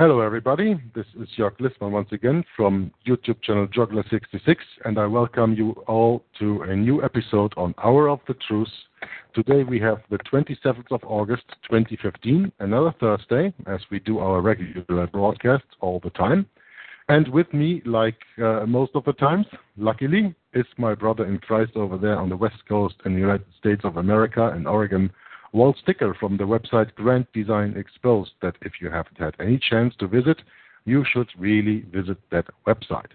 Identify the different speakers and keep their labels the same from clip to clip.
Speaker 1: Hello, everybody. This is Jörg Lissmann once again from YouTube channel Juggler66, and I welcome you all to a new episode on Hour of the Truth. Today we have the 27th of August 2015, another Thursday, as we do our regular broadcast all the time. And with me, like uh, most of the times, luckily, is my brother in Christ over there on the West Coast in the United States of America in Oregon, Walt Stickle from the website Grand Design Exposed that if you haven't had any chance to visit, you should really visit that website.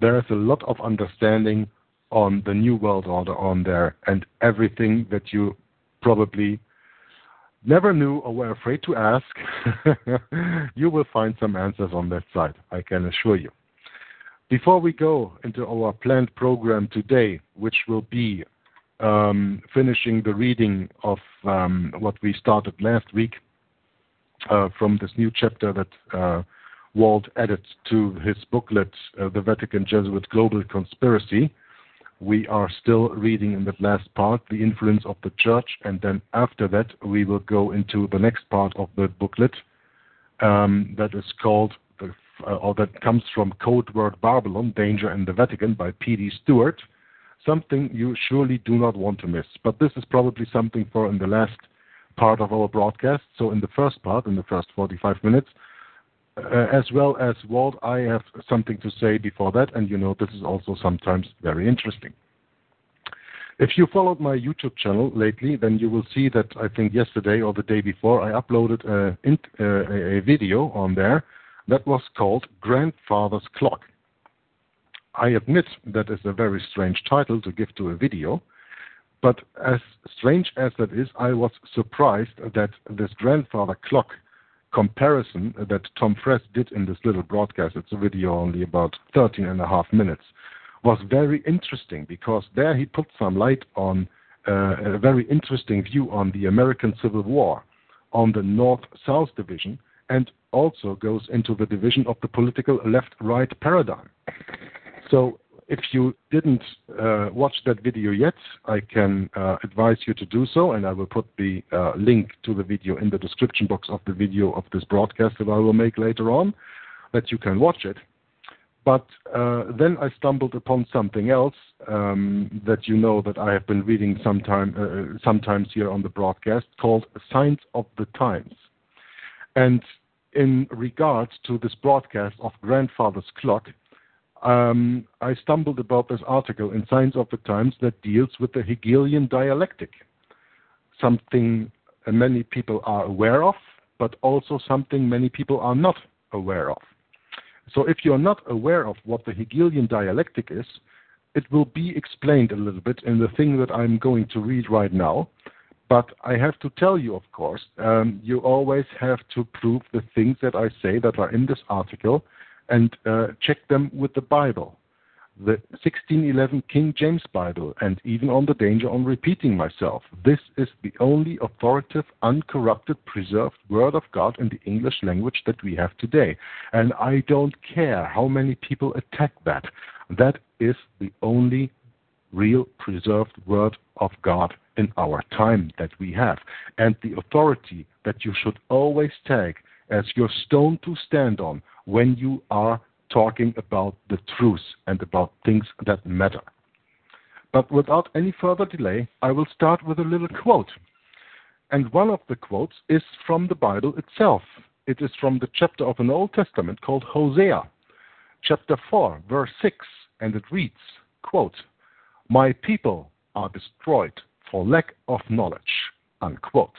Speaker 1: There is a lot of understanding on the New World Order on there and everything that you probably never knew or were afraid to ask, you will find some answers on that site, I can assure you. Before we go into our planned program today, which will be finishing the reading of um, what we started last week uh, from this new chapter that uh, Walt added to his booklet, uh, The Vatican Jesuit Global Conspiracy. We are still reading in that last part, The Influence of the Church, and then after that, we will go into the next part of the booklet um, that is called, or that comes from Code Word Babylon Danger in the Vatican by P.D. Stewart something you surely do not want to miss. But this is probably something for in the last part of our broadcast. So in the first part, in the first 45 minutes, uh, as well as Walt, I have something to say before that, and you know this is also sometimes very interesting. If you followed my YouTube channel lately, then you will see that I think yesterday or the day before I uploaded a, uh, a video on there that was called Grandfather's Clock. I admit that is a very strange title to give to a video, but as strange as that is, I was surprised that this grandfather clock comparison that Tom Friess did in this little broadcast, it's a video only about 13 and a half minutes, was very interesting because there he put some light on uh, a very interesting view on the American Civil War, on the North South division, and also goes into the division of the political left right paradigm. So if you didn't uh, watch that video yet, I can uh, advise you to do so, and I will put the uh, link to the video in the description box of the video of this broadcast that I will make later on, that you can watch it. But then I stumbled upon something else um, that you know that I have been reading sometime, sometimes here on the broadcast called Signs of the Times. And in regards to this broadcast of Grandfather's Clock, um, I stumbled about this article in Signs of the Times that deals with the Hegelian dialectic, something many people are aware of, but also something many people are not aware of. So if you're not aware of what the Hegelian dialectic is, it will be explained a little bit in the thing that I'm going to read right now. But I have to tell you, of course, um, you always have to prove the things that I say that are in this article and uh, check them with the Bible, the 1611 King James Bible, and even on the danger on repeating myself. This is the only authoritative, uncorrupted, preserved Word of God in the English language that we have today. And I don't care how many people attack that. That is the only real preserved Word of God in our time that we have. And the authority that you should always take as your stone to stand on when you are talking about the truth and about things that matter. But without any further delay, I will start with a little quote. And one of the quotes is from the Bible itself. It is from the chapter of an Old Testament called Hosea, chapter 4, verse 6, and it reads, quote, My people are destroyed for lack of knowledge, unquote.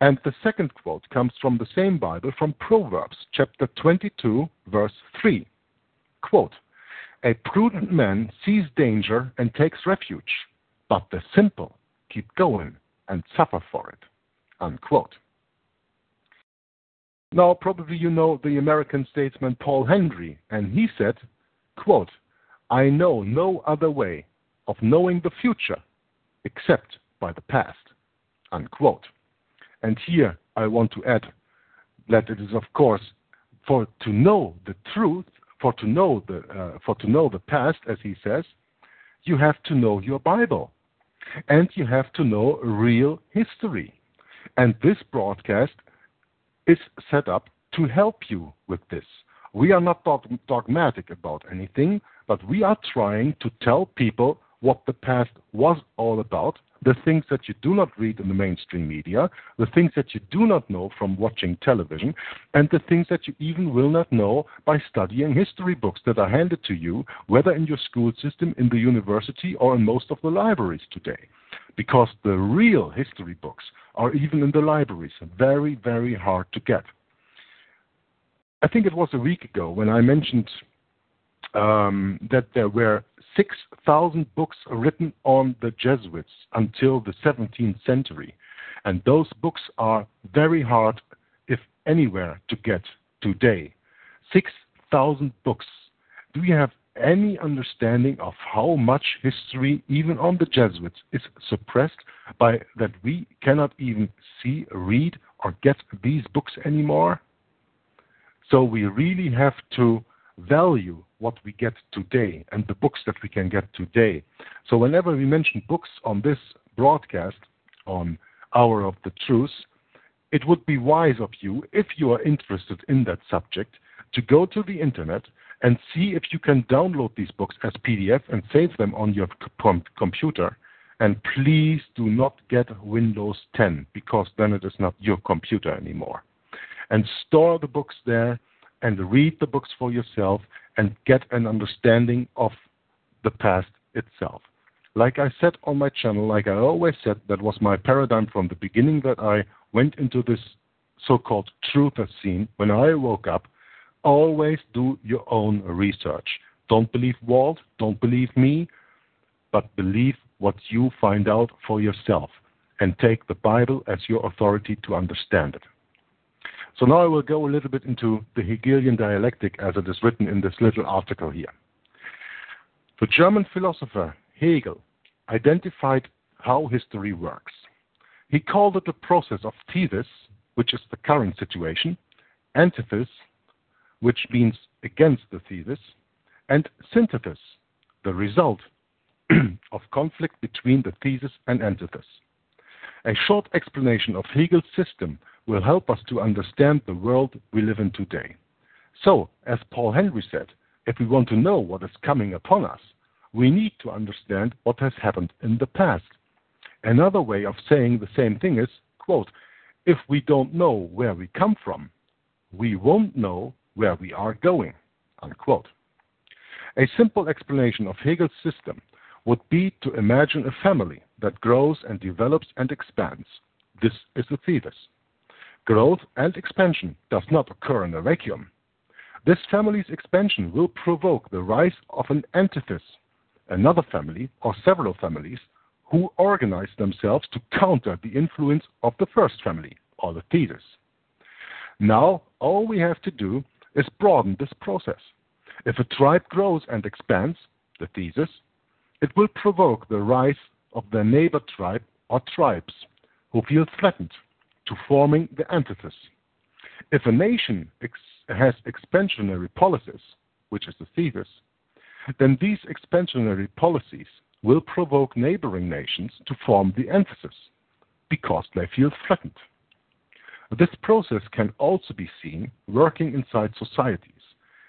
Speaker 1: And the second quote comes from the same Bible from Proverbs chapter 22, verse 3. Quote, A prudent man sees danger and takes refuge, but the simple keep going and suffer for it. Unquote. Now, probably you know the American statesman Paul Henry, and he said, quote, I know no other way. of knowing the future except by the past. Unquote. And here I want to add that it is, of course, for to know the truth, for to know the uh, for to know the past, as he says, you have to know your Bible, and you have to know real history. And this broadcast is set up to help you with this. We are not dogmatic about anything, but we are trying to tell people what the past was all about, the things that you do not read in the mainstream media, the things that you do not know from watching television, and the things that you even will not know by studying history books that are handed to you, whether in your school system, in the university, or in most of the libraries today. Because the real history books are even in the libraries very, very hard to get. I think it was a week ago when I mentioned um, that there were 6,000 books written on the Jesuits until the 17th century. And those books are very hard, if anywhere, to get today. 6,000 books. Do you have any understanding of how much history, even on the Jesuits, is suppressed by that we cannot even see, read, or get these books anymore? So we really have to value what we get today and the books that we can get today. So whenever we mention books on this broadcast on Hour of the Truth, it would be wise of you, if you are interested in that subject, to go to the internet and see if you can download these books as PDF and save them on your computer. And please do not get Windows 10 because then it is not your computer anymore. And store the books there and read the books for yourself and get an understanding of the past itself. Like I said on my channel, like I always said, that was my paradigm from the beginning that I went into this so called truther scene. When I woke up, always do your own research. Don't believe Walt, don't believe me, but believe what you find out for yourself and take the Bible as your authority to understand it. So now I will go a little bit into the Hegelian dialectic as it is written in this little article here. The German philosopher Hegel identified how history works. He called it the process of thesis, which is the current situation, antithesis, which means against the thesis, and synthesis, the result of conflict between the thesis and antithesis. A short explanation of Hegel's system will help us to understand the world we live in today. So, as Paul Henry said, if we want to know what is coming upon us, we need to understand what has happened in the past. Another way of saying the same thing is, quote, if we don't know where we come from, we won't know where we are going, unquote. A simple explanation of Hegel's system would be to imagine a family that grows and develops and expands. This is the thesis. Growth and expansion does not occur in a vacuum. This family's expansion will provoke the rise of an antithesis, another family or several families who organize themselves to counter the influence of the first family or the thesis. Now, all we have to do is broaden this process. If a tribe grows and expands, the thesis, it will provoke the rise of their neighbor tribe or tribes who feel threatened to forming the antithesis. If a nation ex- has expansionary policies, which is the thesis, then these expansionary policies will provoke neighboring nations to form the antithesis because they feel threatened. This process can also be seen working inside societies.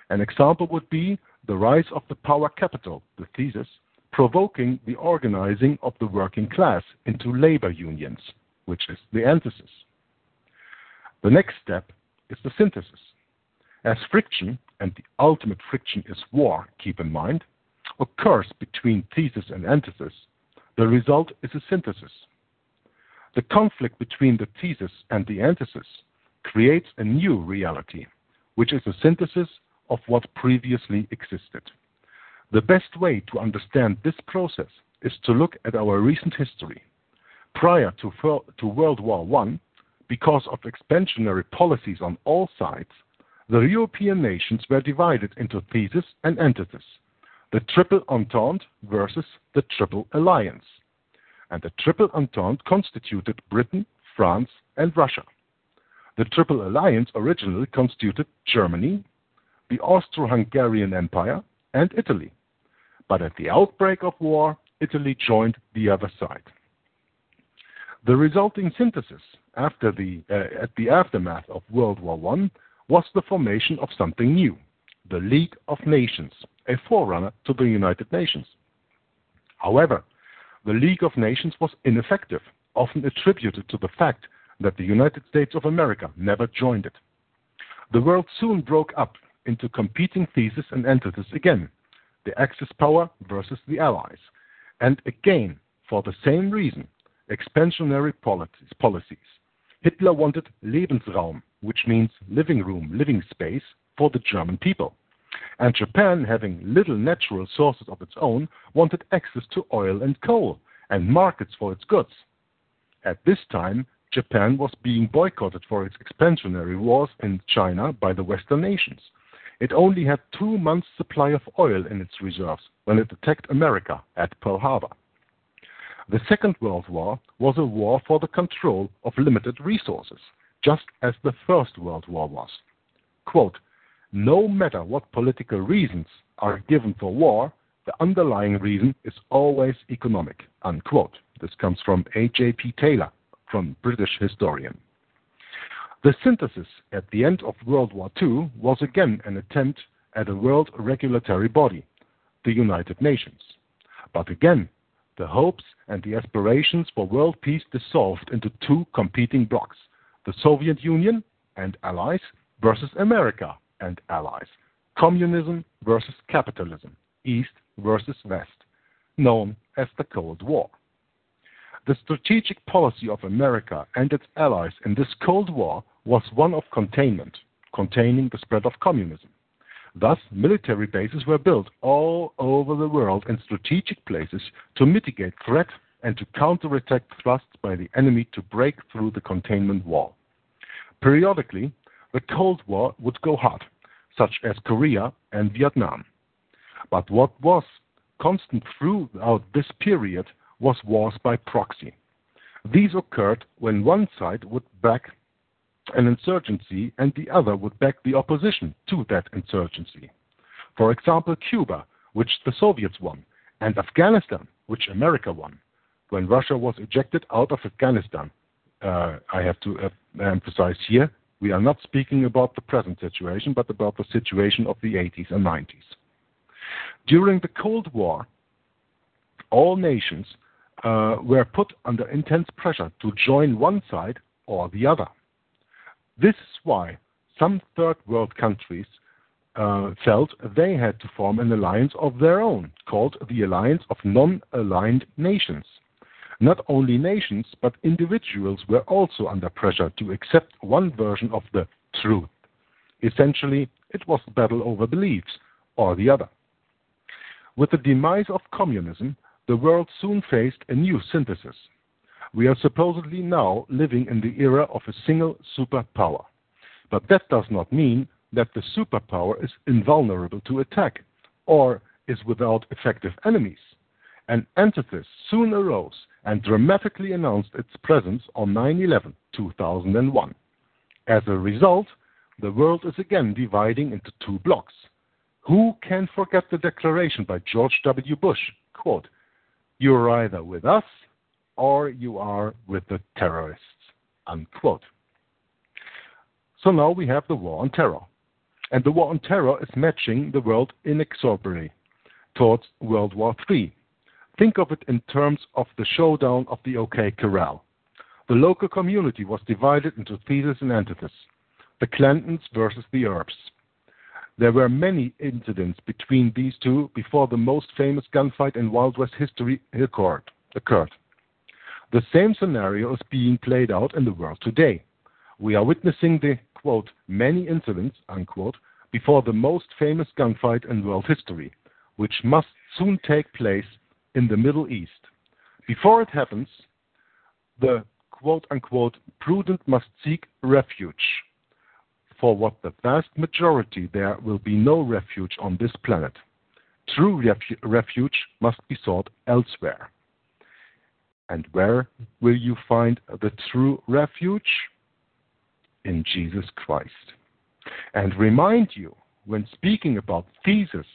Speaker 1: An example would be the rise of the power capital, the thesis, provoking the organizing of the working class into labor unions, which is the antithesis. The next step is the synthesis. As friction, and the ultimate friction is war, keep in mind, occurs between thesis and antithesis, the result is a synthesis. The conflict between the thesis and the antithesis creates a new reality, which is a synthesis of what previously existed. The best way to understand this process is to look at our recent history. Prior to, to World War I, because of expansionary policies on all sides, the European nations were divided into thesis and antithesis. the Triple Entente versus the Triple Alliance. And the Triple Entente constituted Britain, France, and Russia. The Triple Alliance originally constituted Germany, the Austro-Hungarian Empire, and Italy. But at the outbreak of war, Italy joined the other side. The resulting synthesis after the, uh, at the aftermath of World War I was the formation of something new, the League of Nations, a forerunner to the United Nations. However, the League of Nations was ineffective, often attributed to the fact that the United States of America never joined it. The world soon broke up into competing theses and entities again, the Axis power versus the Allies, and again, for the same reason, expansionary policies. Hitler wanted Lebensraum, which means living room, living space, for the German people. And Japan, having little natural sources of its own, wanted access to oil and coal and markets for its goods. At this time, Japan was being boycotted for its expansionary wars in China by the Western nations. It only had two months' supply of oil in its reserves when it attacked America at Pearl Harbor. The Second World War was a war for the control of limited resources, just as the First World War was. Quote, no matter what political reasons are given for war, the underlying reason is always economic. Unquote. This comes from A.J.P. Taylor, from British historian. The synthesis at the end of World War II was again an attempt at a world regulatory body, the United Nations. But again, the hopes and the aspirations for world peace dissolved into two competing blocs the Soviet Union and allies versus America and allies, communism versus capitalism, East versus West, known as the Cold War. The strategic policy of America and its allies in this Cold War was one of containment, containing the spread of communism. Thus, military bases were built all over the world in strategic places to mitigate threat and to counterattack thrusts by the enemy to break through the containment wall. Periodically, the Cold War would go hot, such as Korea and Vietnam. But what was constant throughout this period was wars by proxy. These occurred when one side would back an insurgency and the other would back the opposition to that insurgency. For example, Cuba, which the Soviets won, and Afghanistan, which America won. When Russia was ejected out of Afghanistan, uh, I have to uh, emphasize here, we are not speaking about the present situation, but about the situation of the 80s and 90s. During the Cold War, all nations uh, were put under intense pressure to join one side or the other. This is why some third world countries uh, felt they had to form an alliance of their own, called the Alliance of Non Aligned Nations. Not only nations, but individuals were also under pressure to accept one version of the truth. Essentially, it was a battle over beliefs, or the other. With the demise of communism, the world soon faced a new synthesis. We are supposedly now living in the era of a single superpower. But that does not mean that the superpower is invulnerable to attack or is without effective enemies. An antithesis soon arose and dramatically announced its presence on 9 11 2001. As a result, the world is again dividing into two blocks. Who can forget the declaration by George W. Bush? Quote, you're either with us or you are with the terrorists. Unquote. So now we have the war on terror. And the war on terror is matching the world inexorably towards World War III. Think of it in terms of the showdown of the OK Corral. The local community was divided into theses and antitheses the Clantons versus the Earps, there were many incidents between these two before the most famous gunfight in Wild West history occurred. The same scenario is being played out in the world today. We are witnessing the quote, many incidents unquote, before the most famous gunfight in world history, which must soon take place in the Middle East. Before it happens, the quote unquote prudent must seek refuge for what the vast majority there will be no refuge on this planet. true refuge must be sought elsewhere. And where will you find the true refuge? In Jesus Christ. And remind you, when speaking about thesis,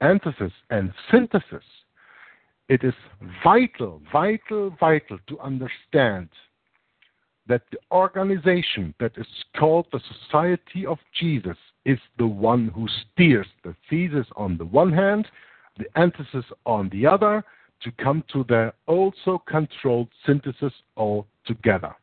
Speaker 1: antithesis, and synthesis, it is vital, vital, vital to understand that the organization that is called the Society of Jesus is the one who steers the thesis on the one hand, the antithesis on the other, to come to their also controlled synthesis all together.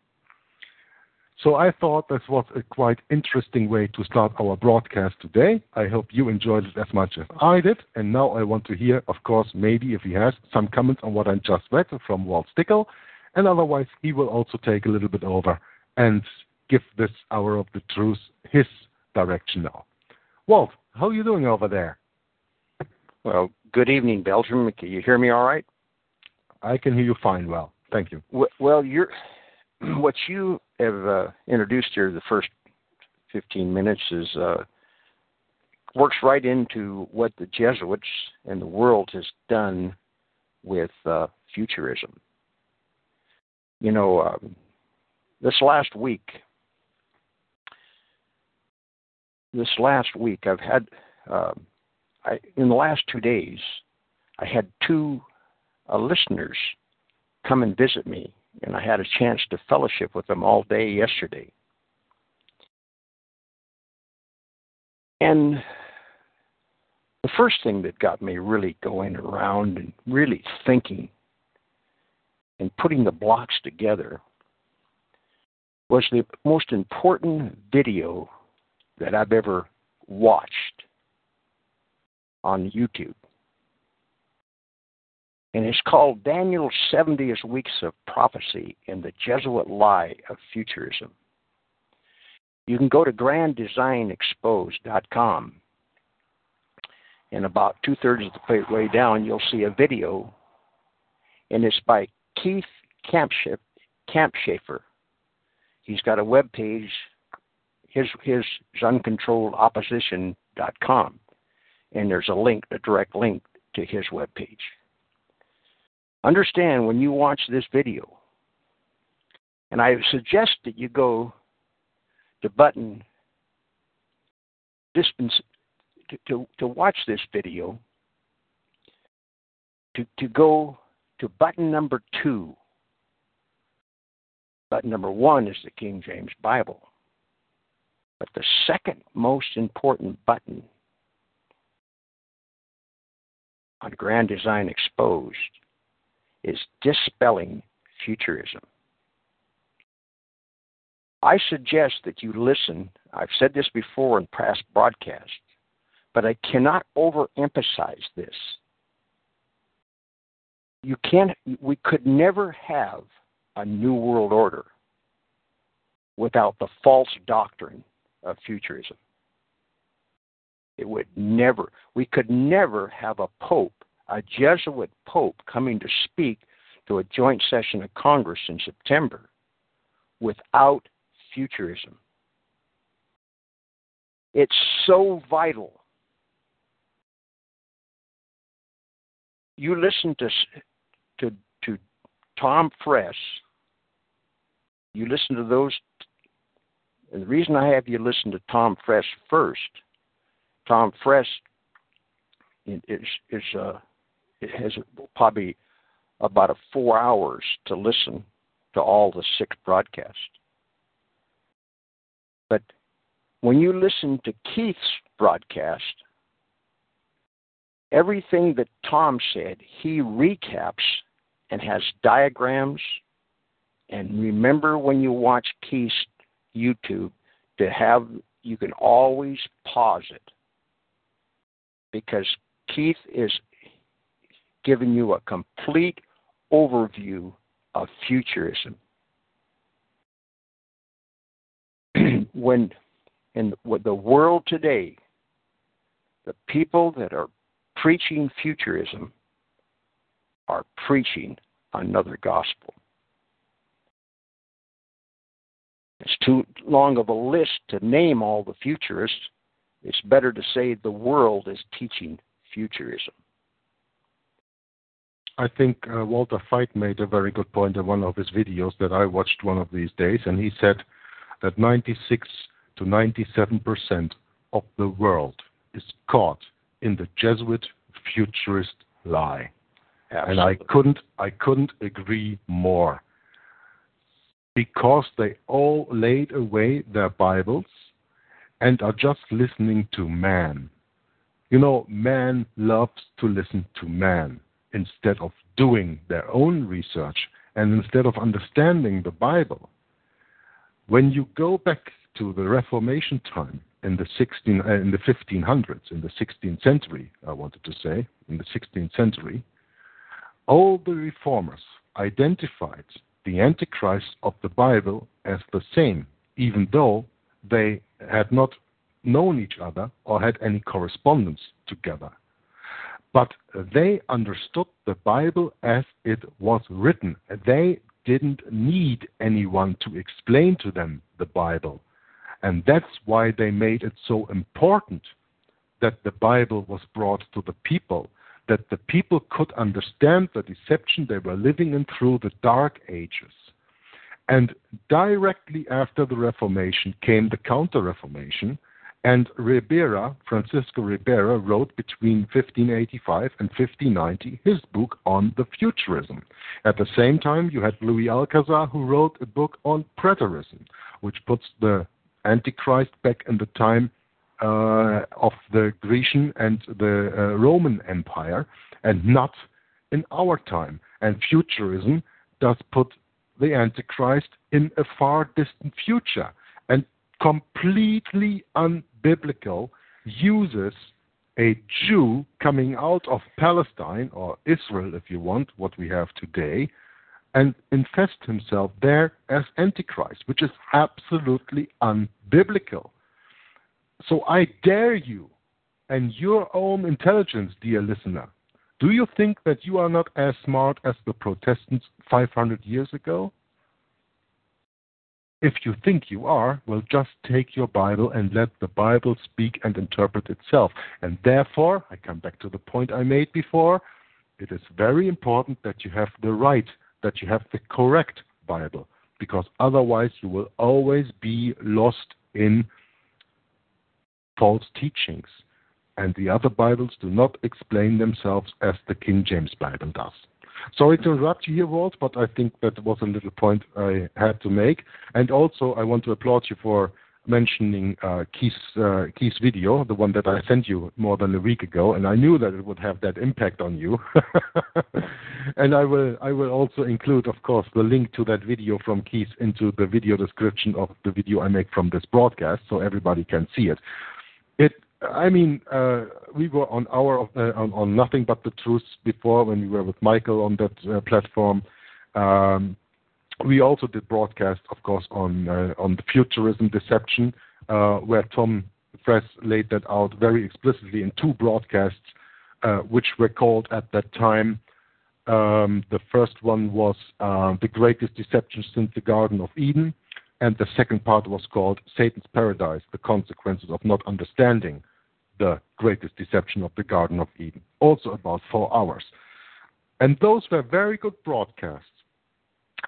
Speaker 1: So I thought this was a quite interesting way to start our broadcast today. I hope you enjoyed it as much as I did. And now I want to hear, of course, maybe if he has some comments on what I just read from Walt Stickle. And otherwise, he will also take a little bit over and give this hour of the truth his direction now. Walt, how are you doing over there?
Speaker 2: Well, good evening, Belgium. Can you hear me all right?
Speaker 1: I can hear you fine. Well, thank you.
Speaker 2: Well, you're what you have uh, introduced here the first 15 minutes is uh, works right into what the Jesuits and the world has done with uh, futurism. You know, um, this last week, this last week, I've had, uh, I, in the last two days, I had two uh, listeners come and visit me and I had a chance to fellowship with them all day yesterday. And the first thing that got me really going around and really thinking and putting the blocks together was the most important video that I've ever watched on YouTube and it's called Daniel's 70th Weeks of Prophecy and the Jesuit Lie of Futurism. You can go to granddesignexposed.com, and about two thirds of the way down, you'll see a video, and it's by Keith Kampschafer. He's got a web page. His his is uncontrolledopposition.com, and there's a link, a direct link to his web page. Understand when you watch this video, and I suggest that you go to button dispens to, to, to watch this video to, to go to button number two. Button number one is the King James Bible. But the second most important button on Grand Design Exposed is dispelling futurism. I suggest that you listen. I've said this before in past broadcasts, but I cannot overemphasize this. You can't, we could never have a new world order without the false doctrine of futurism. It would never, we could never have a pope a Jesuit pope coming to speak to a joint session of Congress in September without futurism. It's so vital. You listen to to to Tom Friess, You listen to those. And the reason I have you listen to Tom Friess first, Tom Friess is is uh, it has probably about a four hours to listen to all the six broadcasts. But when you listen to Keith's broadcast, everything that Tom said, he recaps and has diagrams. And remember when you watch Keith's YouTube to have, you can always pause it because Keith is giving you a complete overview of futurism. when in the world today, the people that are preaching futurism are preaching another gospel. It's too long of a list to name all the futurists. It's better to say the world is teaching futurism.
Speaker 1: I think uh, Walter Veith made a very good point in one of his videos that I watched one of these days, and he said that 96 to 97 percent of the world is caught in the Jesuit futurist lie.
Speaker 2: Absolutely.
Speaker 1: And I couldn't I couldn't agree more. Because they all laid away their Bibles and are just listening to man. You know, man loves to listen to man instead of doing their own research and instead of understanding the Bible. When you go back to the Reformation time in the 16 uh, in the 1500s, in the 16th century, I wanted to say, in the 16th century, all the reformers identified the Antichrist of the Bible as the same, even though they had not known each other or had any correspondence together. But they understood the Bible as it was written. They didn't need anyone to explain to them the Bible. And that's why they made it so important that the Bible was brought to the people, that the people could understand the deception they were living in through the Dark Ages. And directly after the Reformation came the Counter Reformation, and Ribera, Francisco Ribera, wrote between 1585 and 1590 his book on the futurism. At the same time, you had Louis Alcazar, who wrote a book on preterism, which puts the Antichrist back in the time uh, of the Grecian and the uh, Roman Empire, and not in our time. And futurism does put the Antichrist in a far distant future and completely unbiblical uses a Jew coming out of Palestine or Israel, if you want, what we have today, and infest himself there as Antichrist, which is absolutely unbiblical. So I dare you and your own intelligence, dear listener, do you think that you are not as smart as the Protestants 500 years ago? If you think you are, well, just take your Bible and let the Bible speak and interpret itself. And therefore, I come back to the point I made before, it is very important that you have the right, that you have the correct Bible, because otherwise you will always be lost in false teachings. And the other Bibles do not explain themselves as the King James Bible does. Sorry to interrupt you here, Walt, but I think that was a little point I had to make. And also, I want to applaud you for mentioning uh, Keith's, uh, Keith's video, the one that I sent you more than a week ago, and I knew that it would have that impact on you. and I will, I will also include, of course, the link to that video from Keith into the video description of the video I make from this broadcast, so everybody can see it. It I mean, uh, we were on our uh, on, on, nothing but the truth before when we were with Michael on that uh, platform. Um, we also did broadcast, of course, on uh, on the futurism deception, uh, where Tom Friess laid that out very explicitly in two broadcasts, uh, which were called at that time. Um, the first one was the greatest deception since the Garden of Eden, and the second part was called Satan's Paradise: The Consequences of Not Understanding the greatest deception of the Garden of Eden, also about four hours. And those were very good broadcasts.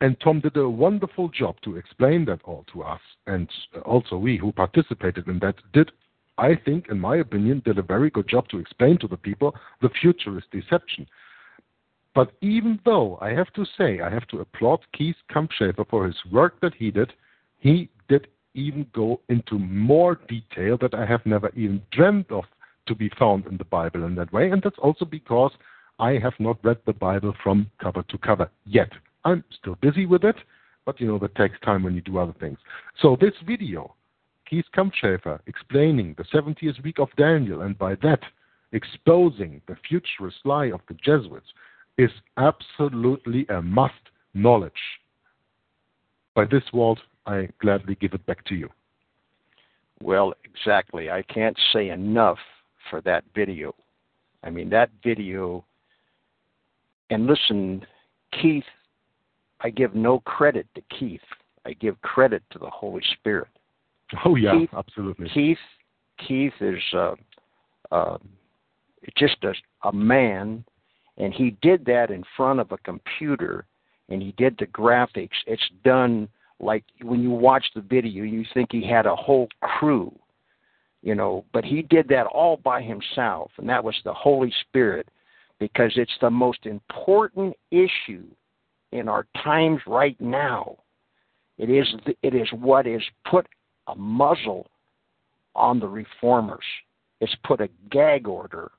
Speaker 1: And Tom did a wonderful job to explain that all to us. And also, we who participated in that did, I think, in my opinion, did a very good job to explain to the people the futurist deception. But even though I have to say, I have to applaud Keith Kampschäfer for his work that he did, he did even go into more detail that I have never even dreamed of to be found in the Bible in that way. And that's also because I have not read the Bible from cover to cover yet. I'm still busy with it, but you know, that takes time when you do other things. So this video, Keith Kampschäfer explaining the 70th week of Daniel, and by that exposing the futurist lie of the Jesuits, is absolutely a must knowledge. By this, Walt, I gladly give it back to you.
Speaker 2: Well, exactly. I can't say enough for that video. I mean, that video, and listen, Keith, I give no credit to Keith. I give credit to the Holy Spirit.
Speaker 1: Oh yeah,
Speaker 2: Keith,
Speaker 1: absolutely.
Speaker 2: Keith, Keith is uh, uh, just a, a man, and he did that in front of a computer and he did the graphics it's done like when you watch the video you think he had a whole crew you know but he did that all by himself and that was the holy spirit because it's the most important issue in our times right now. It is it is what is put a muzzle on the reformers. It's put a gag order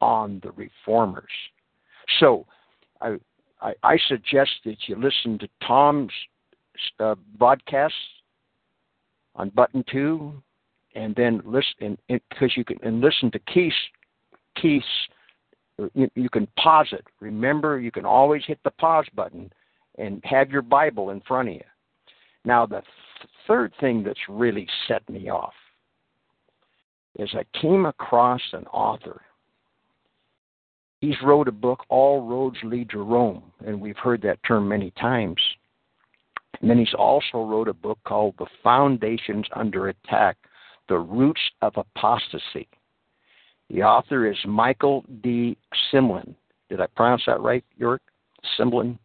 Speaker 2: on the reformers. So I, I, I suggest that you listen to Tom's uh, broadcasts on button two, and then listen because you can and listen to Keith's Keith's. You, you can pause it. Remember, you can always hit the pause button and have your Bible in front of you. Now, the th- third thing that's really set me off is I came across an author He's wrote a book, All Roads Lead to Rome, and we've heard that term many times. And then he's also wrote a book called The Foundations Under Attack The Roots of Apostasy. The author is Michael de Semlyen. Did I pronounce that right, York? Semlyen?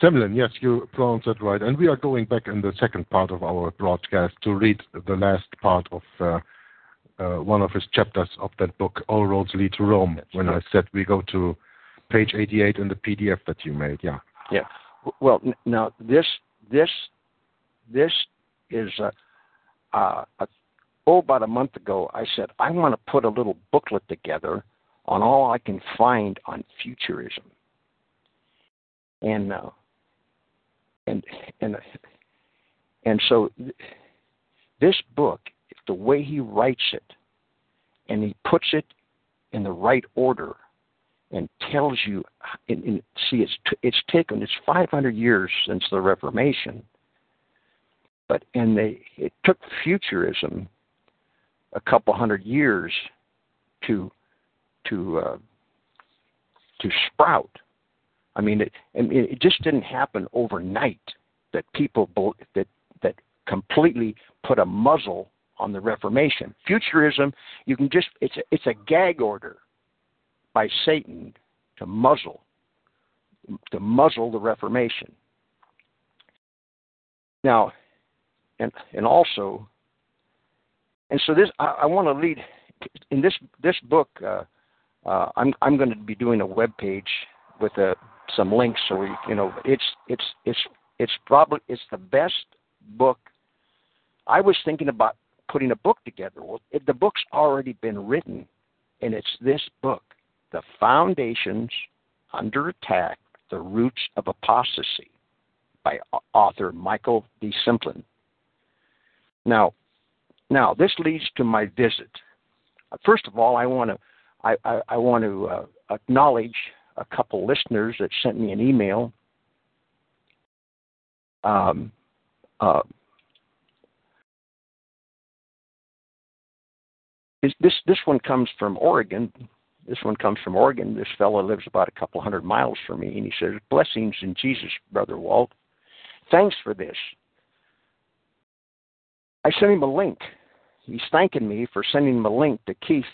Speaker 1: Semlyen, yes, you pronounced that right. And we are going back in the second part of our broadcast to read the last part of uh, uh, one of his chapters of that book, All Roads Lead to Rome, That's when right. I said we go to page 88 in the PDF that you made. Yeah.
Speaker 2: Yeah. Well, now this this this is a, uh, a oh about a month ago. I said I want to put a little booklet together on all I can find on futurism, and uh, and and and so this book the way he writes it, and he puts it in the right order, and tells you. In, in, see, it's t- it's taken it's 500 years since the Reformation, but and they it took futurism a couple hundred years to to uh, to sprout. I mean, it, I mean, it just didn't happen overnight that people that that completely put a muzzle on the Reformation. Futurism, you can just it's a, it's a gag order by Satan to muzzle to muzzle the Reformation. Now, and and also, and so this I, I want to lead in this this book. Uh, uh, I'm I'm going to be doing a web page with a, uh, some links, so we, you know it's it's it's it's probably it's the best book. I was thinking about putting a book together. Well, it, the book's already been written, and it's this book, The Foundations Under Attack The Roots of Apostasy, by author Michael de Semlyen. Now, now this leads to my visit. First of all, I want to I, I, I want to uh, acknowledge a couple listeners that sent me an email. Um, uh, this this one comes from Oregon. This one comes from Oregon. This fellow lives about a couple hundred miles from me, and he says, "Blessings in Jesus, brother Walt. Thanks for this." I sent him a link. He's thanking me for sending him a link to Keith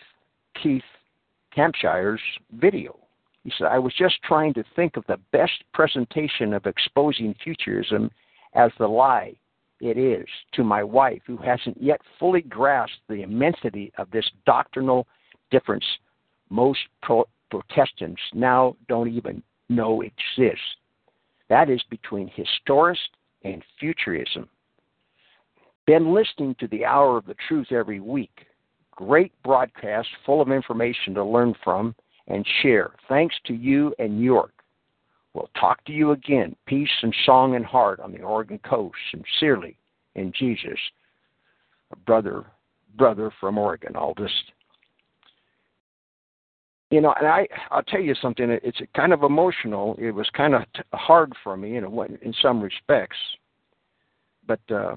Speaker 2: Keith Kampschafer's video. He said, I was just trying to think of the best presentation of exposing futurism as the lie it is to my wife, who hasn't yet fully grasped the immensity of this doctrinal difference most pro- Protestants now don't even know exists. That is between historist and futurism. Been listening to the Hour of the Truth every week. Great broadcast full of information to learn from and share. Thanks to you and York. We'll talk to you again. Peace and song and heart on the Oregon coast. Sincerely, in Jesus, a brother, brother from Oregon. I'll just, you know, and I, I'll tell you something. It's kind of emotional. It was kind of t- hard for me, in, a, in some respects. But uh,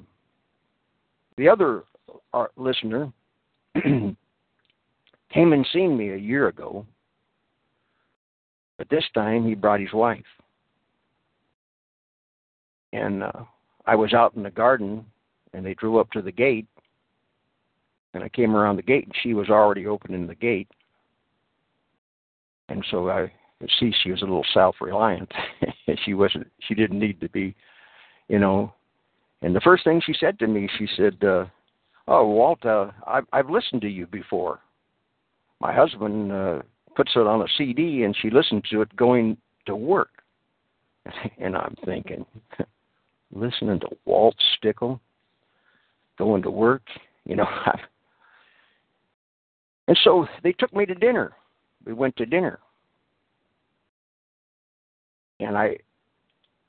Speaker 2: the other uh, listener came and seen me a year ago but this time he brought his wife. And uh, I was out in the garden and they drew up to the gate. And I came around the gate and she was already opening the gate. And so I see, she was a little self-reliant. she wasn't. She didn't need to be, you know. And the first thing she said to me, she said, uh, "Oh, Walt, uh, I've, I've listened to you before. My husband uh, puts it on a CD, and she listens to it going to work." And I'm thinking, listening to Walt Stickle going to work, you know. and so they took me to dinner. We went to dinner and I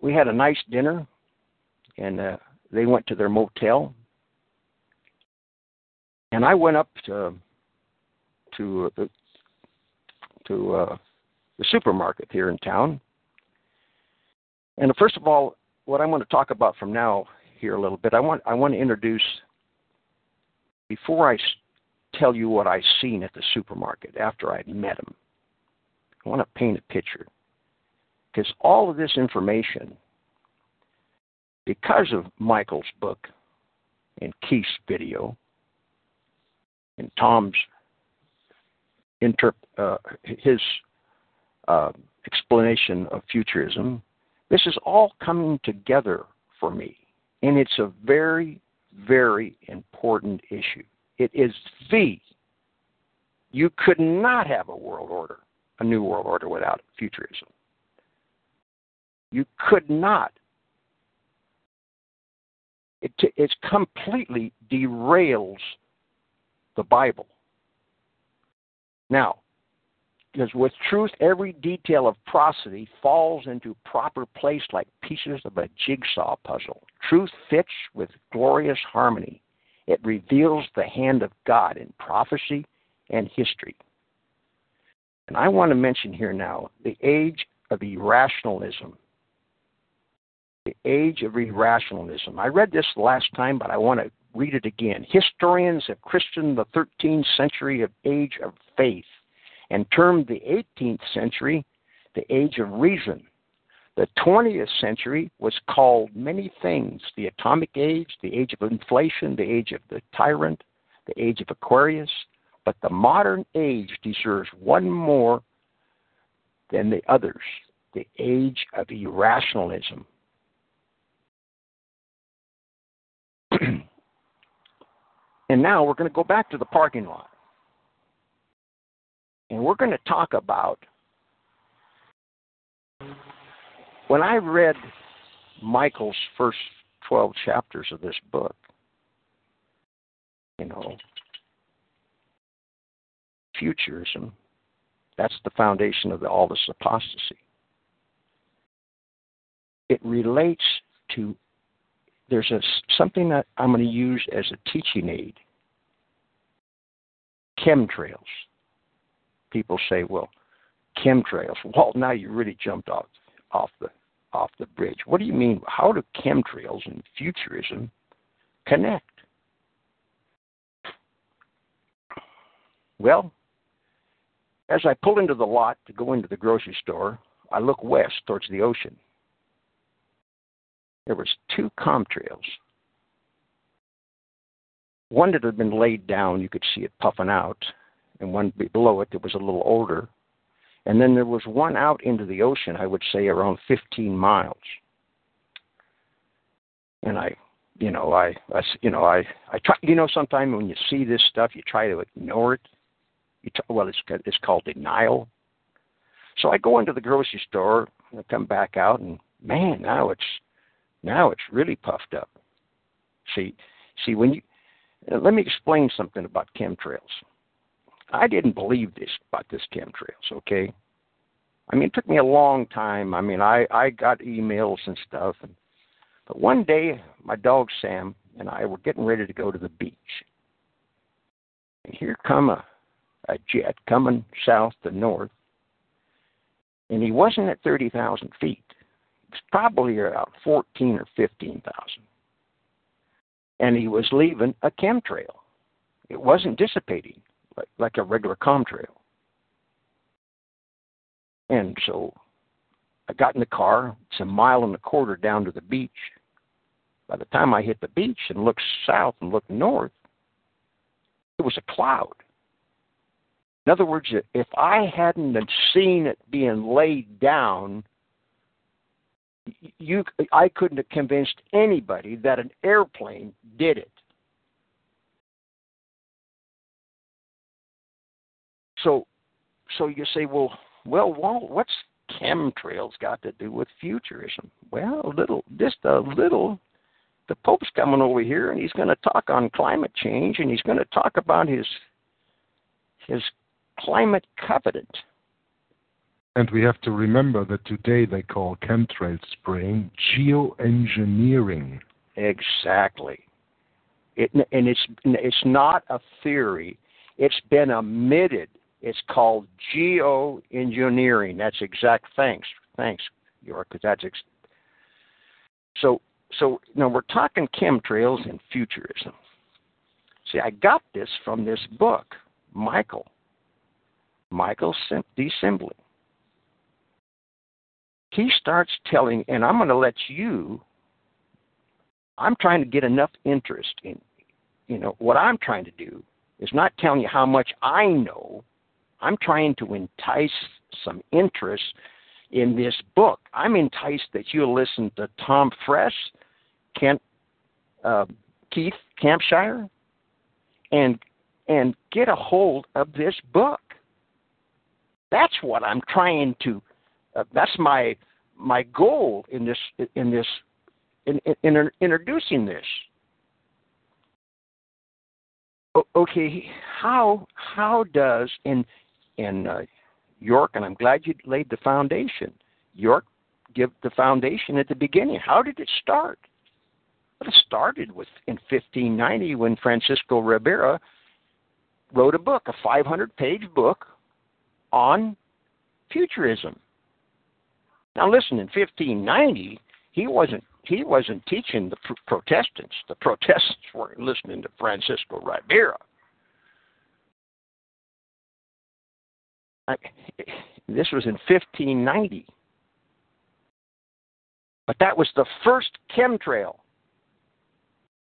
Speaker 2: we had a nice dinner, and uh, they went to their motel, and I went up to to the to uh, the supermarket here in town. And first of all, what I'm going to talk about from now here a little bit, I want I want to introduce before I tell you what I seen at the supermarket after I'd met him. I want to paint a picture. Because all of this information, because of Michael's book and Keith's video and Tom's interp- uh, his uh, explanation of futurism, this is all coming together for me. And it's a very, very important issue. It is the, you could not have a world order, a new world order without futurism. You could not. It, it completely derails the Bible. Now, because with truth, every detail of prophecy falls into proper place like pieces of a jigsaw puzzle. Truth fits with glorious harmony. It reveals the hand of God in prophecy and history. And I want to mention here now the age of irrationalism the age of irrationalism. I read this last time, but I want to read it again. Historians have christened the 13th century of age of faith and termed the 18th century the age of reason. The 20th century was called many things the atomic age, the age of inflation, the age of the tyrant, the age of Aquarius. But the modern age deserves one more than the others the age of irrationalism. and now we're going to go back to the parking lot. And we're going to talk about when I read Michael's first 12 chapters of this book, you know, futurism, that's the foundation of the, all this apostasy. It relates to there's a something that I'm going to use as a teaching aid. Chemtrails. People say, "Well, chemtrails." Well, now you really jumped off off the off the bridge. What do you mean? How do chemtrails and futurism connect? Well, as I pull into the lot to go into the grocery store, I look west towards the ocean there was two contrails. One that had been laid down, you could see it puffing out, and one below it that was a little older. And then there was one out into the ocean, I would say around 15 miles. And I, you know, I, I you know, I, I try, you know, sometimes when you see this stuff, you try to ignore it. You t- well, it's it's called denial. So I go into the grocery store, I come back out, and man, now it's now it's really puffed up. See, see when you let me explain something about chemtrails. I didn't believe this about this chemtrails. Okay, I mean it took me a long time. I mean I I got emails and stuff, and but one day my dog Sam and I were getting ready to go to the beach, and here come a a jet coming south to north, and he wasn't at thirty thousand feet was probably about 14 or 15,000. And he was leaving a chemtrail. It wasn't dissipating like, a regular chemtrail. And so I got in the car. It's a mile and a quarter down to the beach. By the time I hit the beach and looked south and looked north, it was a cloud. In other words, if I hadn't seen it being laid down, you I couldn't have convinced anybody that an airplane did it. So so you say, well, well, Walt, what's chemtrails got to do with futurism? Well, a little, just a little. The Pope's coming over here, and he's going to talk on climate change, and he's going to talk about his his climate covenant.
Speaker 1: And we have to remember that today they call chemtrail spraying geoengineering.
Speaker 2: Exactly. It, and it's it's not a theory. It's been admitted. It's called geoengineering. That's exact. Thanks, thanks, York. Because that's ex- so. So now we're talking chemtrails and futurism. See, I got this from this book, Michael. Michael de Semlyen he starts telling, and I'm going to let you. I'm trying to get enough interest in, you know, what I'm trying to do is not telling you how much I know. I'm trying to entice some interest in this book. I'm enticed that you'll listen to Tom Friess, Kent, uh, Keith Kampschafer, and and get a hold of this book. That's what I'm trying to uh, that's my my goal in this in this in, in, in introducing this. O- okay, how how does in in uh, York, and I'm glad you laid the foundation. York give the foundation at the beginning. How did it start? Well, it started with in 1590 when Francisco Ribera wrote a book, a 500-page book on futurism. Now listen, in 1590, he wasn't he wasn't teaching the Protestants. The Protestants weren't listening to Francisco Ribera. I, this was in 1590. But that was the first chemtrail.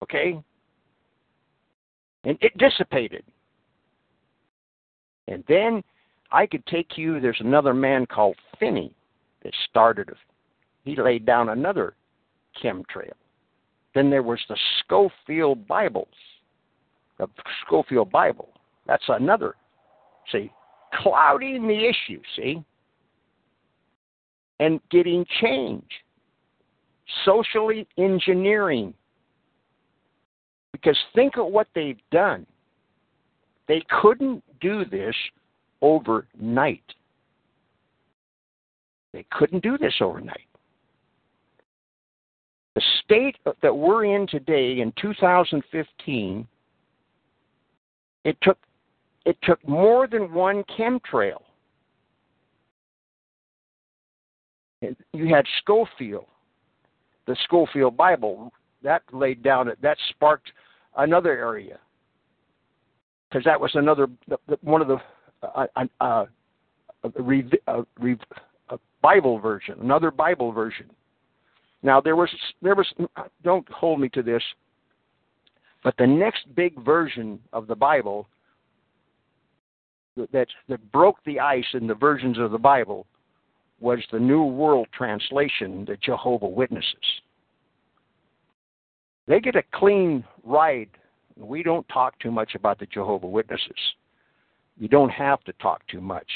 Speaker 2: Okay? And it dissipated. And then I could take you, there's another man called Finney that started. He laid down another chemtrail. Then there was the Scofield Bibles, the Scofield Bible. That's another, see, clouding the issue, see, and getting change, socially engineering. Because think of what they've done. They couldn't do this overnight. They couldn't do this overnight. The state that we're in today in 2015, it took it took more than one chemtrail. You had Scofield, the Scofield Bible that laid down that sparked another area because that was another one of the uh, uh, uh, uh, Bible version, another Bible version. Now there was there was don't hold me to this, but the next big version of the Bible that that broke the ice in the versions of the Bible was the New World Translation, the Jehovah Witnesses. They get a clean ride. We don't talk too much about the Jehovah Witnesses. You don't have to talk too much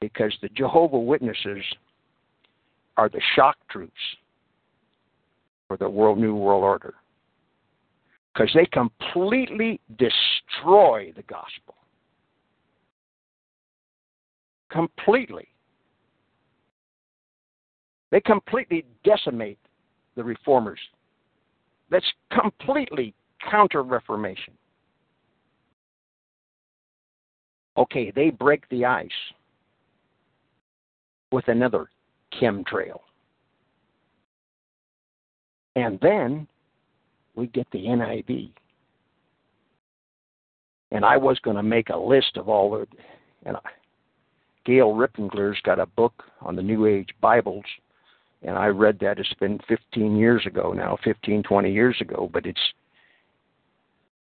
Speaker 2: because the Jehovah Witnesses are the shock troops for the world new world order because they completely destroy the gospel completely they completely decimate the reformers that's completely counter reformation okay they break the ice with another chemtrail. And then we get the NIV. And I was going to make a list of all the, and I, Gail Riplinger's got a book on the New Age Bibles, and I read that. It's been 15 years ago now, 15, 20 years ago, but it's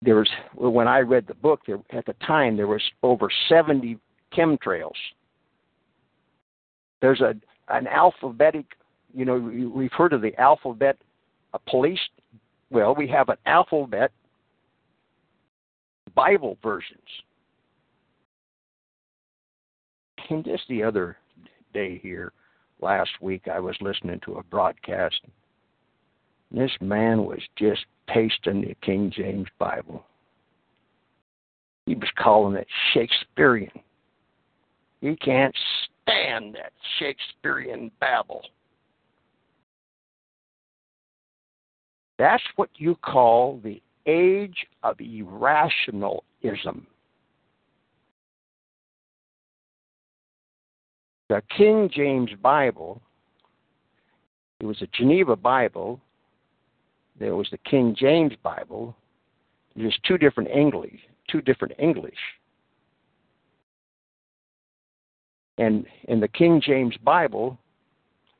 Speaker 2: there was when I read the book there at the time there was over 70 chemtrails. There's a an alphabetic, you know, we've heard of the alphabet a police. Well, we have an alphabet Bible versions. And just the other day here, last week, I was listening to a broadcast. This man was just pasting the King James Bible. He was calling it Shakespearean. He can't stand that Shakespearean babble. That's what you call the age of irrationalism. The King James Bible, it was a Geneva Bible, there was the King James Bible, there's two different English, two different English. And in the King James Bible,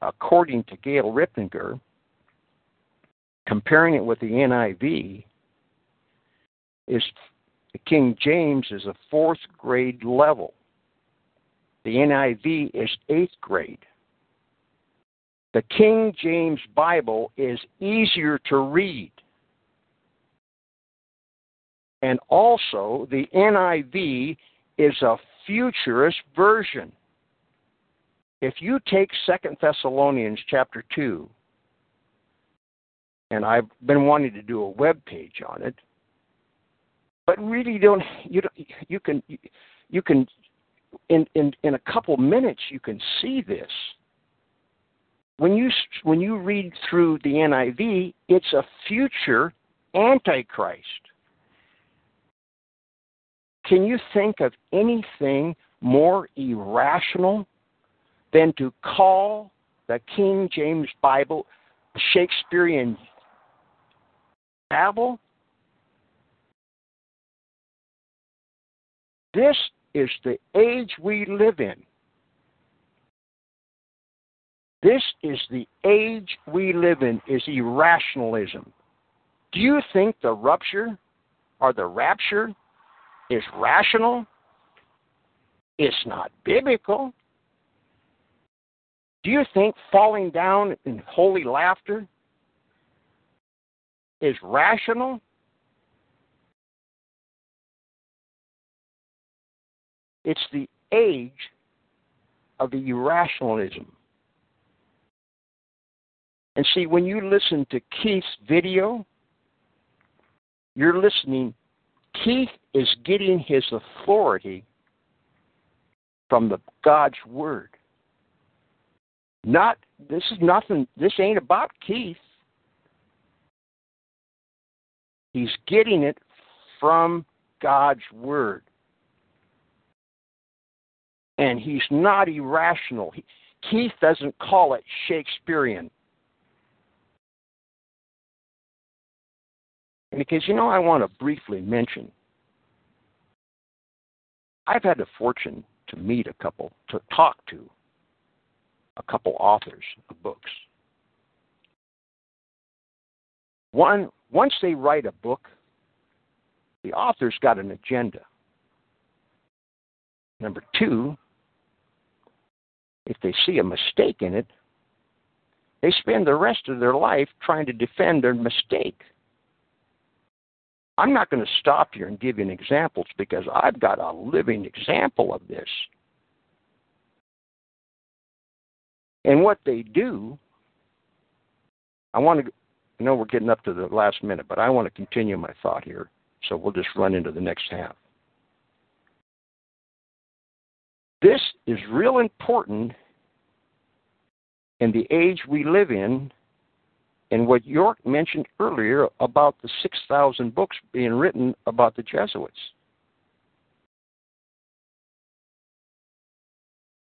Speaker 2: according to Gail Riplinger, comparing it with the NIV, is the King James is a fourth grade level. The NIV is eighth grade. The King James Bible is easier to read. And also, the NIV is a futurist version. If you take Second Thessalonians chapter 2 and I've been wanting to do a web page on it. But really, don't you don't, you can you can in in in a couple minutes you can see this. When you when you read through the NIV, it's a future antichrist. Can you think of anything more irrational than to call the King James Bible Shakespearean Babel. This is the age we live in. This is the age we live in is irrationalism. Do you think the rupture or the rapture is rational? It's not biblical. Do you think falling down in holy laughter is rational, it's the age of the irrationalism. And see, when you listen to Keith's video, you're listening, Keith is getting his authority from the God's Word. Not this is nothing this ain't about Keith. He's getting it from God's Word. And he's not irrational. He, Keith doesn't call it Shakespearean. Because, you know, I want to briefly mention I've had the fortune to meet a couple, to talk to a couple authors of books. One once they write a book, the author's got an agenda. Number two, if they see a mistake in it, they spend the rest of their life trying to defend their mistake. I'm not going to stop here and give you examples because I've got a living example of this. And what they do, I want to I know we're getting up to the last minute, but I want to continue my thought here, so we'll just run into the next half. This is real important in the age we live in, and what York mentioned earlier about the 6,000 books being written about the Jesuits.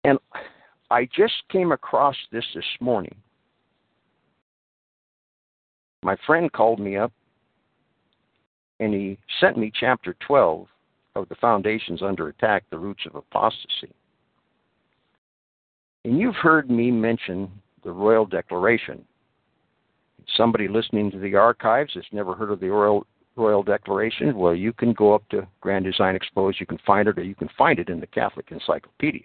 Speaker 2: And I just came across this this morning my friend called me up and he sent me chapter 12 of the Foundations Under Attack The Roots of Apostasy. And you've heard me mention the Royal Declaration. Somebody listening to the archives has never heard of the Royal, Royal Declaration, well, you can go up to Grand Design Exposed, you can find it, or you can find it in the Catholic Encyclopedia.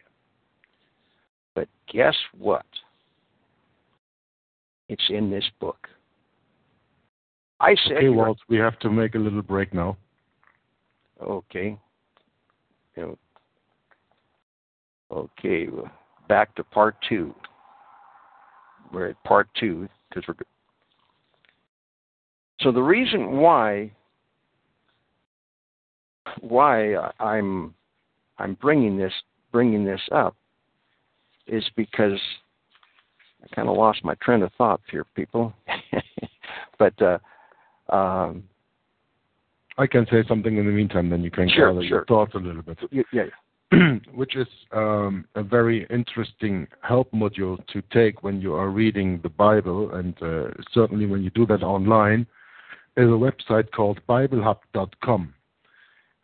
Speaker 2: But guess what? It's in this book. I said,
Speaker 1: Okay, Walt, we have to make a little break now.
Speaker 2: Okay. Okay, back to part two. We're at part two because we're. So the reason why why I'm I'm bringing this bringing this up is because I kind of lost my train of thought here, people. but uh, um,
Speaker 1: I can say something in the meantime, then you can
Speaker 2: Sure,
Speaker 1: gather
Speaker 2: sure.
Speaker 1: your thoughts a little bit.
Speaker 2: y- yeah,
Speaker 1: which is um, a very interesting help module to take when you are reading the Bible, and uh, certainly when you do that online, is a website called BibleHub.com.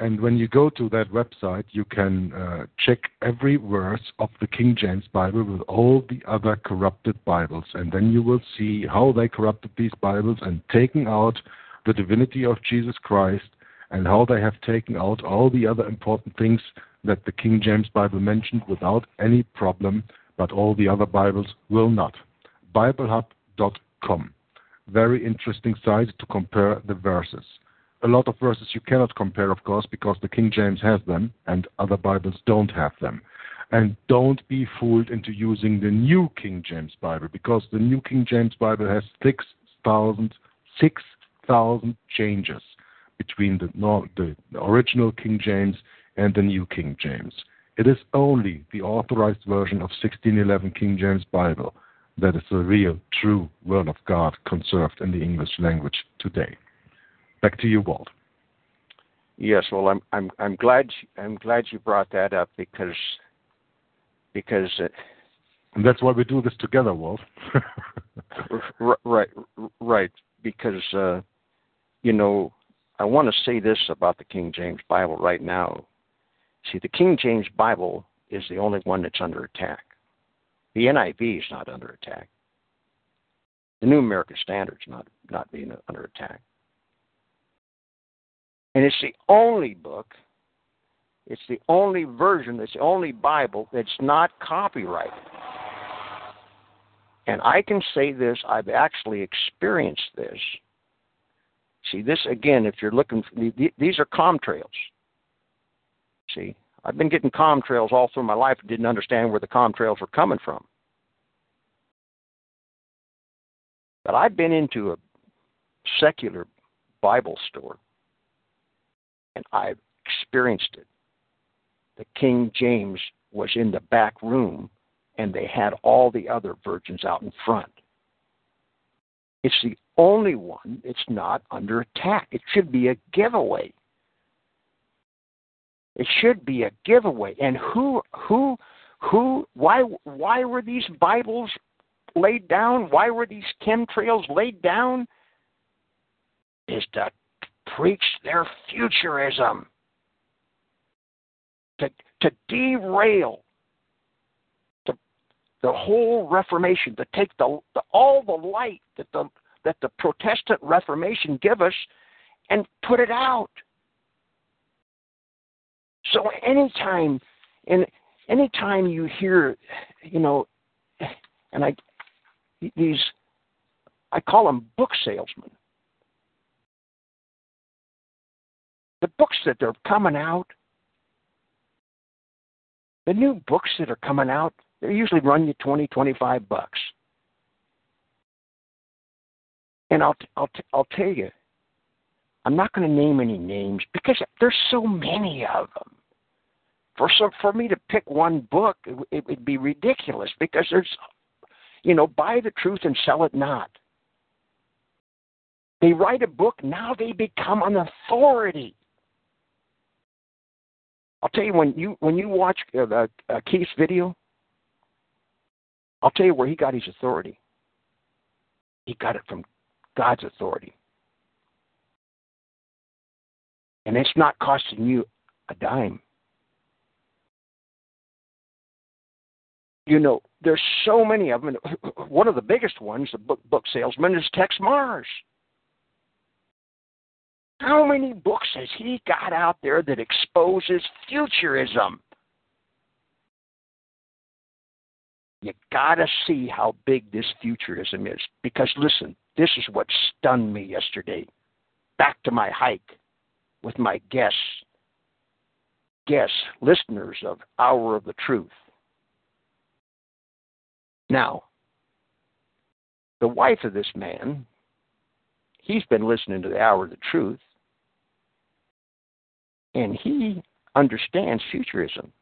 Speaker 1: And when you go to that website, you can uh, check every verse of the King James Bible with all the other corrupted Bibles, and then you will see how they corrupted these Bibles and taken out the divinity of Jesus Christ and how they have taken out all the other important things that the King James Bible mentioned without any problem, but all the other Bibles will not. BibleHub.com. Very interesting site to compare the verses. A lot of verses you cannot compare, of course, because the King James has them and other Bibles don't have them. And don't be fooled into using the New King James Bible because the New King James Bible has 6,000 6,000 changes between the, the original King James and the New King James. It is only the authorized version of 1611 King James Bible that is the real, true Word of God conserved in the English language today. Back to you, Walt.
Speaker 2: yes. Well, I'm I'm I'm glad I'm glad you brought that up because because uh,
Speaker 1: And that's why we do this together, Walt.
Speaker 2: R- right right because uh you know i want to say this about the king james bible right now. See the king james bible is the only one that's under attack. The niv is not under attack. The new american standard's not not being under attack. And it's the only book it's the only version it's the only bible that's not copyrighted. And I can say this, I've actually experienced this. See, this again, if you're looking, for, these are contrails. See, I've been getting contrails all through my life and didn't understand where the contrails were coming from. But I've been into a secular Bible store and I've experienced it. The King James was in the back room and they had all the other virgins out in front. It's the only one that's not under attack. It should be a giveaway. It should be a giveaway. And who who who why why were these Bibles laid down? Why were these chemtrails laid down? Is to preach their futurism. To to derail the the whole Reformation, to take the, the all the light that the that the Protestant Reformation give us and put it out. So anytime and anytime you hear, you know, and I these I call them book salesmen. The books that are coming out, the new books that are coming out, they usually run you 20, 25 bucks. And I'll I'll I'll tell you, I'm not going to name any names because there's so many of them. For some, for me to pick one book, it, it would be ridiculous because there's, you know, buy the truth and sell it not. They write a book now; they become an authority. I'll tell you when you when you watch uh, uh, Keith's video, I'll tell you where he got his authority. He got it from God's authority. And it's not costing you a dime. You know, there's so many of them. One of the biggest ones, the book, book salesman, is Texe Marrs. How many books has he got out there that exposes futurism? You got to see how big this futurism is. Because listen, this is what stunned me yesterday. Back to my hike with my guests, guests, listeners of Hour of the Truth. Now, the wife of this man, he's been listening to the Hour of the Truth, and he understands futurism.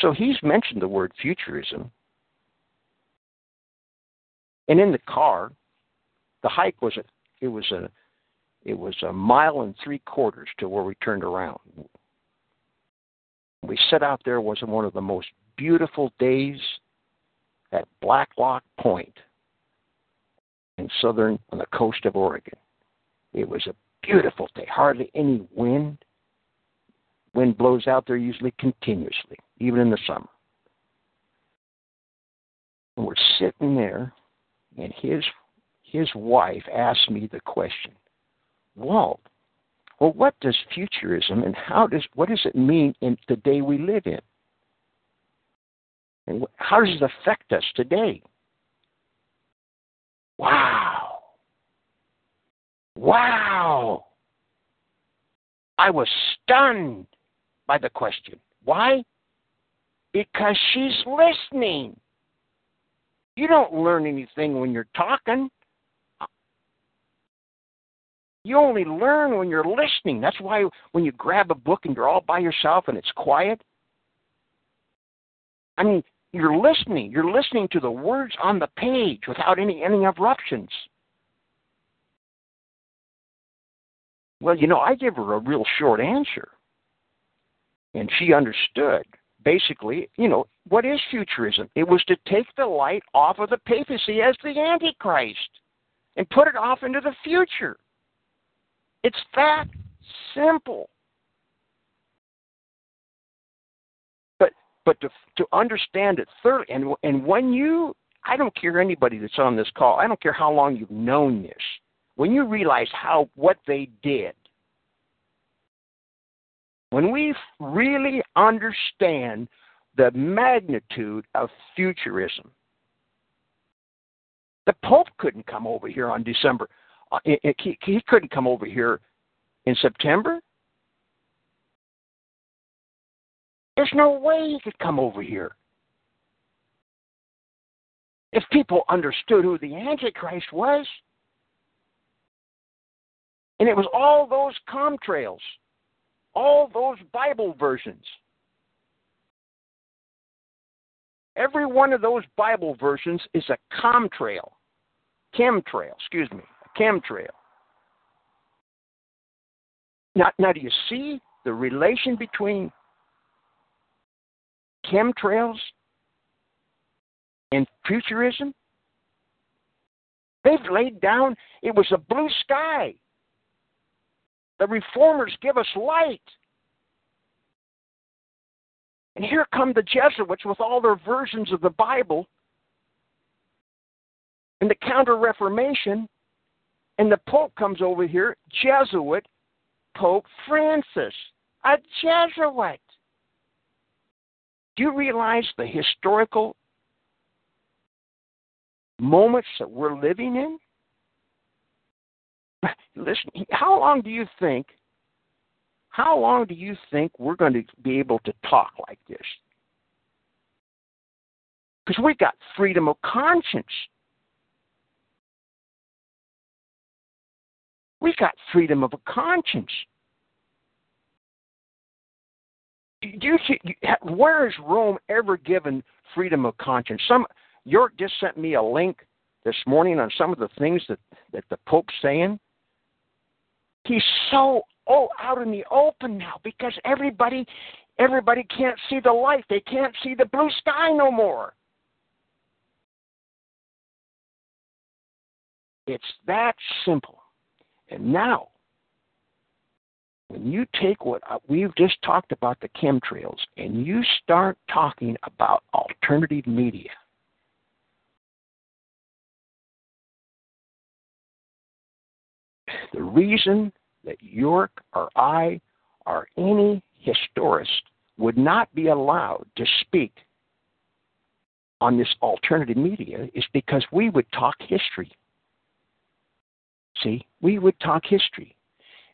Speaker 2: So he's mentioned the word futurism. And in the car, the hike was a, it was a it was a mile and three quarters to where we turned around. We set out there was one of the most beautiful days at Blacklock Point in southern on the coast of Oregon. It was a beautiful day, hardly any wind. Wind blows out there usually continuously, even in the summer. And we're sitting there, and his his wife asked me the question, Walt, well, what does futurism and how does what does it mean in the day we live in? And how does it affect us today? Wow. Wow. I was stunned by the question. Why? Because she's listening. You don't learn anything when you're talking. You only learn when you're listening. That's why when you grab a book and you're all by yourself and it's quiet, I mean, you're listening. You're listening to the words on the page without any any interruptions. Well, you know, I give her a real short answer and she understood basically, you know, what is futurism? It was to take the light off of the papacy as the Antichrist and put it off into the future. It's that simple. But but to to understand it thoroughly, and and when you, I don't care anybody that's on this call. I don't care how long you've known this. When you realize how what they did when we really understand the magnitude of futurism, the Pope couldn't come over here on December. Uh, he, he couldn't come over here in September. There's no way he could come over here. If people understood who the Antichrist was, and it was all those contrails all those Bible versions. Every one of those Bible versions is a chemtrail. Chemtrail, excuse me, chemtrail. Now, now, do you see the relation between chemtrails and futurism? They've laid down, it was a blue sky. The reformers give us light. And here come the Jesuits with all their versions of the Bible and the Counter Reformation, and the Pope comes over here, Jesuit Pope Francis, a Jesuit. Do you realize the historical moments that we're living in? listen, how long do you think, how long do you think we're going to be able to talk like this? Because we've got freedom of conscience. We got freedom of a conscience. Do you, where has Rome ever given freedom of conscience? Some York just sent me a link this morning on some of the things that, that the Pope's saying. He's so oh out in the open now because everybody everybody can't see the light. They can't see the blue sky no more. It's that simple. And now, when you take what uh, we've just talked about the chemtrails and you start talking about alternative media, the reason that York or I or any historist would not be allowed to speak on this alternative media is because we would talk history. See, we would talk history.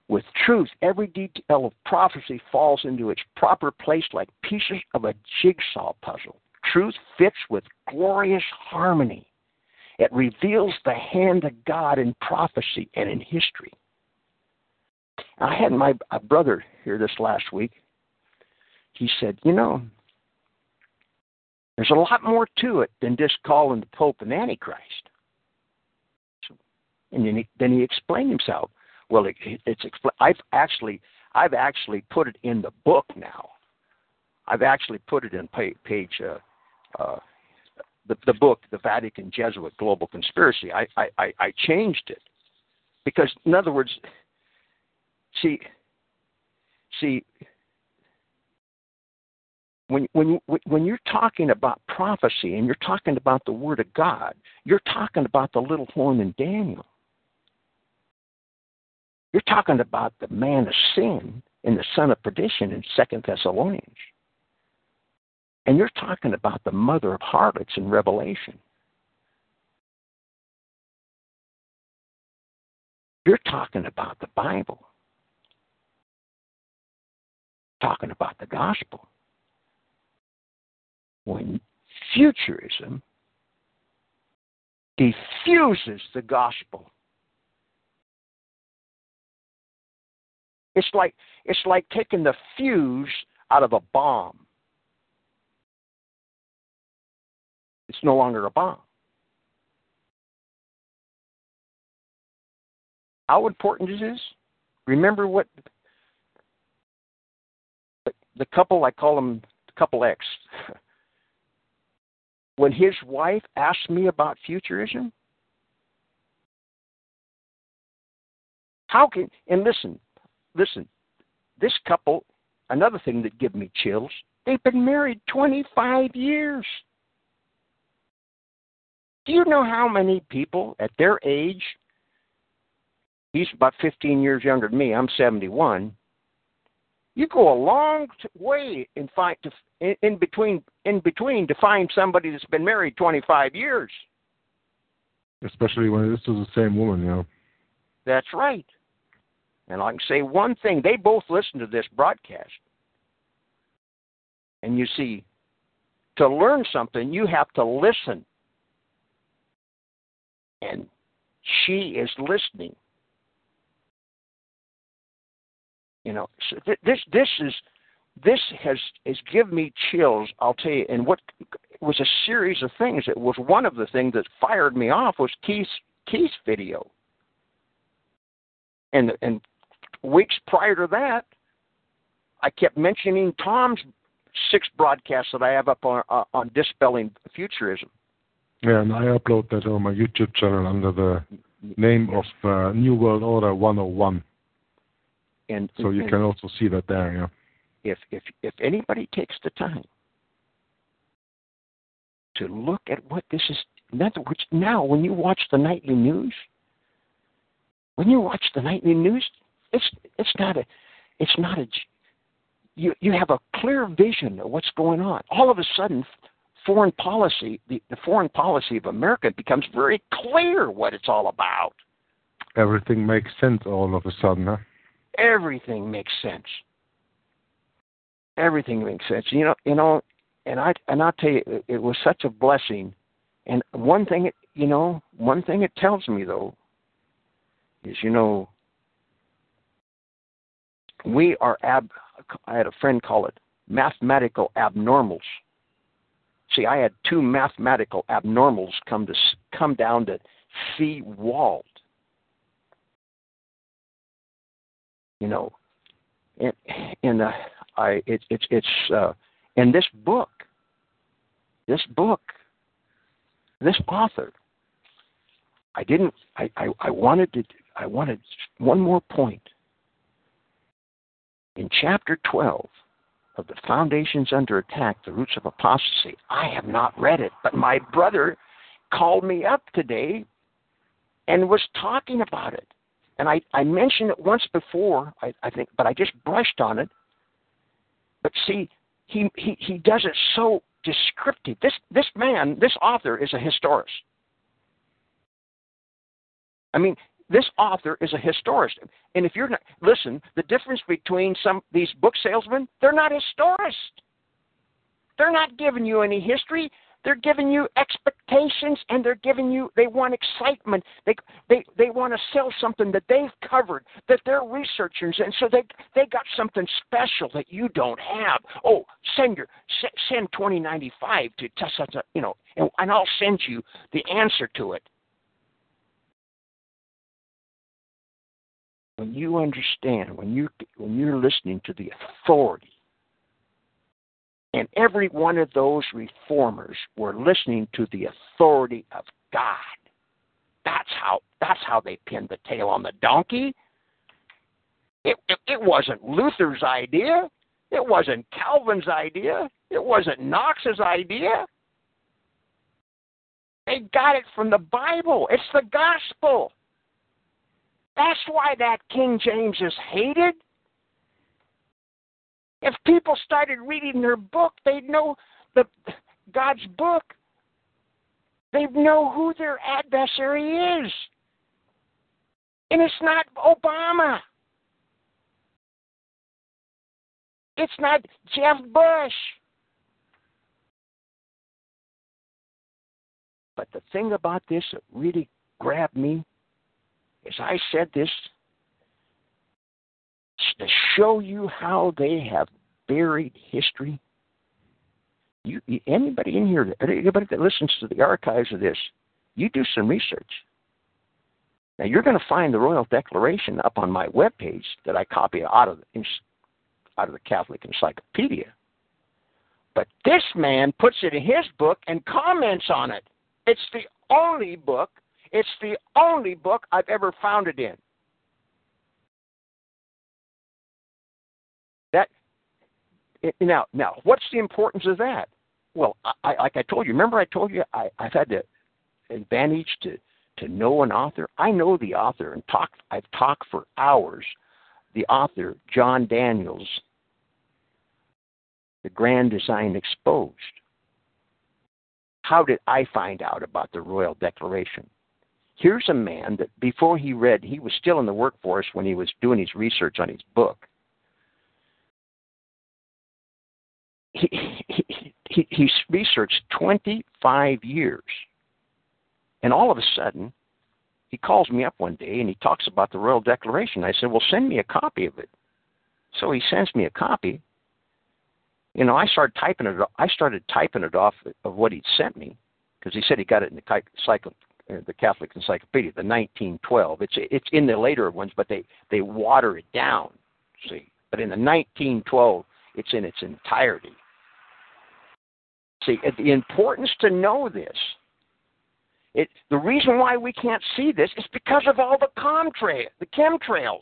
Speaker 2: With truth, every detail of prophecy falls into its proper place like pieces of a jigsaw puzzle. Truth fits with glorious harmony. It reveals the hand of God in prophecy and in history. I had my brother here this last week. He said, You know, there's a lot more to it than just calling the Pope an Antichrist. And then he, then he explained himself. Well, it, it's I've actually I've actually put it in the book now. I've actually put it in page, page uh, uh, the the book, the Vatican Jesuit Global Conspiracy. I I I changed it because, in other words, see, see, when when when you're talking about prophecy and you're talking about the Word of God, you're talking about the little horn in Daniel. You're talking about the man of sin and the son of perdition in Second Thessalonians. And you're talking about the mother of harlots in Revelation. You're talking about the Bible. Talking about the gospel. When futurism defuses the gospel It's like it's like taking the fuse out of a bomb. It's no longer a bomb. How important is this? Remember what the couple I call them couple X. When his wife asked me about futurism, how can and listen, listen, this couple, another thing that give me chills, they've been married 25 years. Do you know how many people at their age, he's about 15 years younger than me, I'm 71, you go a long way in find to in, in between in between to find somebody that's been married 25 years.
Speaker 1: Especially when this is the same woman, you know.
Speaker 2: That's right. And I can say one thing they both listen to this broadcast. And you see, to learn something, you have to listen. And she is listening. You know, so th- this this is this has has given me chills. I'll tell you. And what was a series of things. It was one of the things that fired me off was Keith's Keith's video. And and weeks prior to that, I kept mentioning Tom's six broadcasts that I have up on uh, on dispelling futurism.
Speaker 1: Yeah, and I upload that on my YouTube channel under the name yes. of uh, New World Order 101.
Speaker 2: And
Speaker 1: so you
Speaker 2: and
Speaker 1: can also see that there. Yeah.
Speaker 2: If if if anybody takes the time to look at what this is, in other words, now when you watch the nightly news, when you watch the nightly news, it's it's not a it's not a you you have a clear vision of what's going on. All of a sudden, foreign policy the, the foreign policy of America becomes very clear what it's all about.
Speaker 1: Everything makes sense all of a sudden, huh?
Speaker 2: Everything makes sense. Everything makes sense. You know, you know, and I and I'll tell you, it, it was such a blessing. And one thing, it, you know, one thing it tells me though is, you know, we are ab. I had a friend call it mathematical abnormals. See, I had two mathematical abnormals come to come down to see Walt. You know, and and uh, I it, it's it's uh, in this book. This book, this author. I didn't. I, I, I wanted to. I wanted one more point in chapter 12 of The Foundations Under Attack The Roots of Apostasy. I have not read it, but my brother called me up today and was talking about it. and I, I mentioned it once before, I, I think, but I just brushed on it. But see, he, he, he does it so descriptive. This, this man, this author, is a historist. I mean, this author is a historist. And if you're not, listen, the difference between some these book salesmen, they're not historists. They're not giving you any history. They're giving you expectations and they're giving you they want excitement. They they they want to sell something that they've covered, that they're researchers and so they they got something special that you don't have. Oh, send your send 2095 to such you know, and, and I'll send you the answer to it. When you understand, when you when you're listening to the authority and every one of those reformers were listening to the authority of God. That's how that's how they pinned the tail on the donkey. It, it, it wasn't Luther's idea. It wasn't Calvin's idea. It wasn't Knox's idea. They got it from the Bible. It's the gospel. That's why that King James is hated. If people started reading their book, they'd know the God's book. They'd know who their adversary is. And it's not Obama. It's not Jeb Bush. But the thing about this that really grabbed me is I said this to show you how they have buried history. You, anybody in here, anybody that listens to the archives of this, you do some research. Now you're going to find the Royal Declaration up on my webpage that I copy out of the, out of the Catholic Encyclopedia. But this man puts it in his book and comments on it. It's the only book. It's the only book I've ever found it in. That eh, now, now, what's the importance of that? Well, I, like I told you, remember I told you I, I've had the advantage to to know an author. I know the author and talk. I've talked for hours. The author, John Daniels, The Grand Design Exposed. How did I find out about the Royal Declaration? Here's a man that before he read, he was still in the workforce when he was doing his research on his book he, he, he, he's researched 25 years. And all of a sudden, he calls me up one day and he talks about the Royal Declaration. I said, Well, send me a copy of it. So he sends me a copy. You know, I started typing it. I started typing it off of what he'd sent me because he said he got it in the uh, Uh, the Catholic Encyclopedia, the 1912. It's it's in the later ones, but they they water it down. See, but in the 1912, it's in its entirety. See, the importance to know this. It, the reason why we can't see this is because of all the contrail, the chemtrails.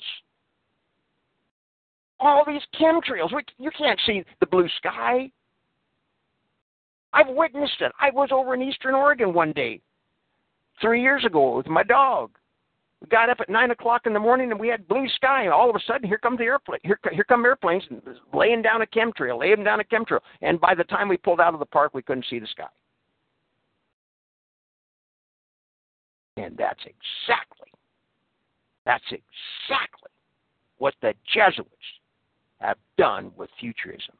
Speaker 2: All these chemtrails. We, you can't see the blue sky. I've witnessed it. I was over in Eastern Oregon one day, three years ago, with my dog. We got up at nine o'clock in the morning and we had blue sky, and all of a sudden, here come the airplane. Here, here come airplanes laying down a chemtrail, laying down a chemtrail. And by the time we pulled out of the park, we couldn't see the sky. And that's exactly, that's exactly what the Jesuits have done with futurism.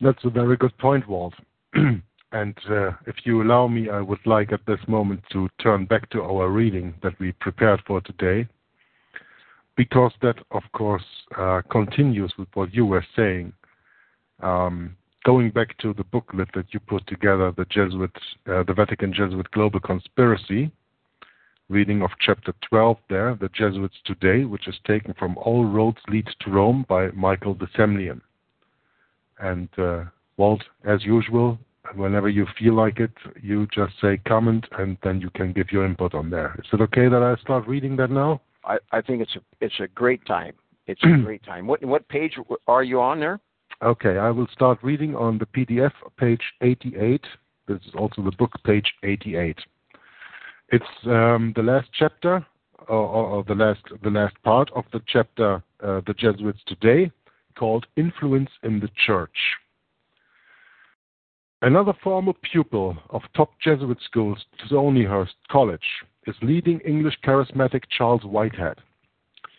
Speaker 1: That's a very good point, Walt. And uh, if you allow me, I would like at this moment to turn back to our reading that we prepared for today, because that, of course, uh, continues with what you were saying. Um, going back to the booklet that you put together, the Jesuit, uh, the Vatican Jesuit Global Conspiracy, reading of chapter 12 there, the Jesuits Today, which is taken from All Roads Lead to Rome by Michael de Semlyen. And uh, Walt, as usual, whenever you feel like it, you just say comment, and then you can give your input on there. Is it okay that I start reading that now?
Speaker 2: I, I think it's a it's a great time. It's a great time. What what page are you on there?
Speaker 1: Okay, I will start reading on the PDF, page 88. This is also the book, page 88. It's um, the last chapter or, or, the last the last part of the chapter, uh, the Jesuits today, called "Influence in the Church." Another former pupil of top Jesuit schools, Stonyhurst College, is leading English charismatic Charles Whitehead.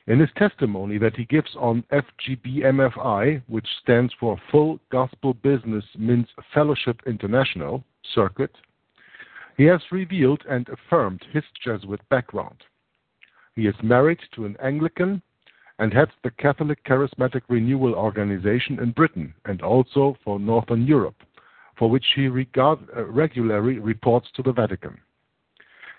Speaker 1: In his testimony that he gives on FGBMFI, which stands for Full Gospel Business Men's Fellowship International Circuit, he has revealed and affirmed his Jesuit background. He is married to an Anglican and heads the Catholic Charismatic Renewal Organization in Britain and also for Northern Europe, for which he regard, uh, regularly reports to the Vatican.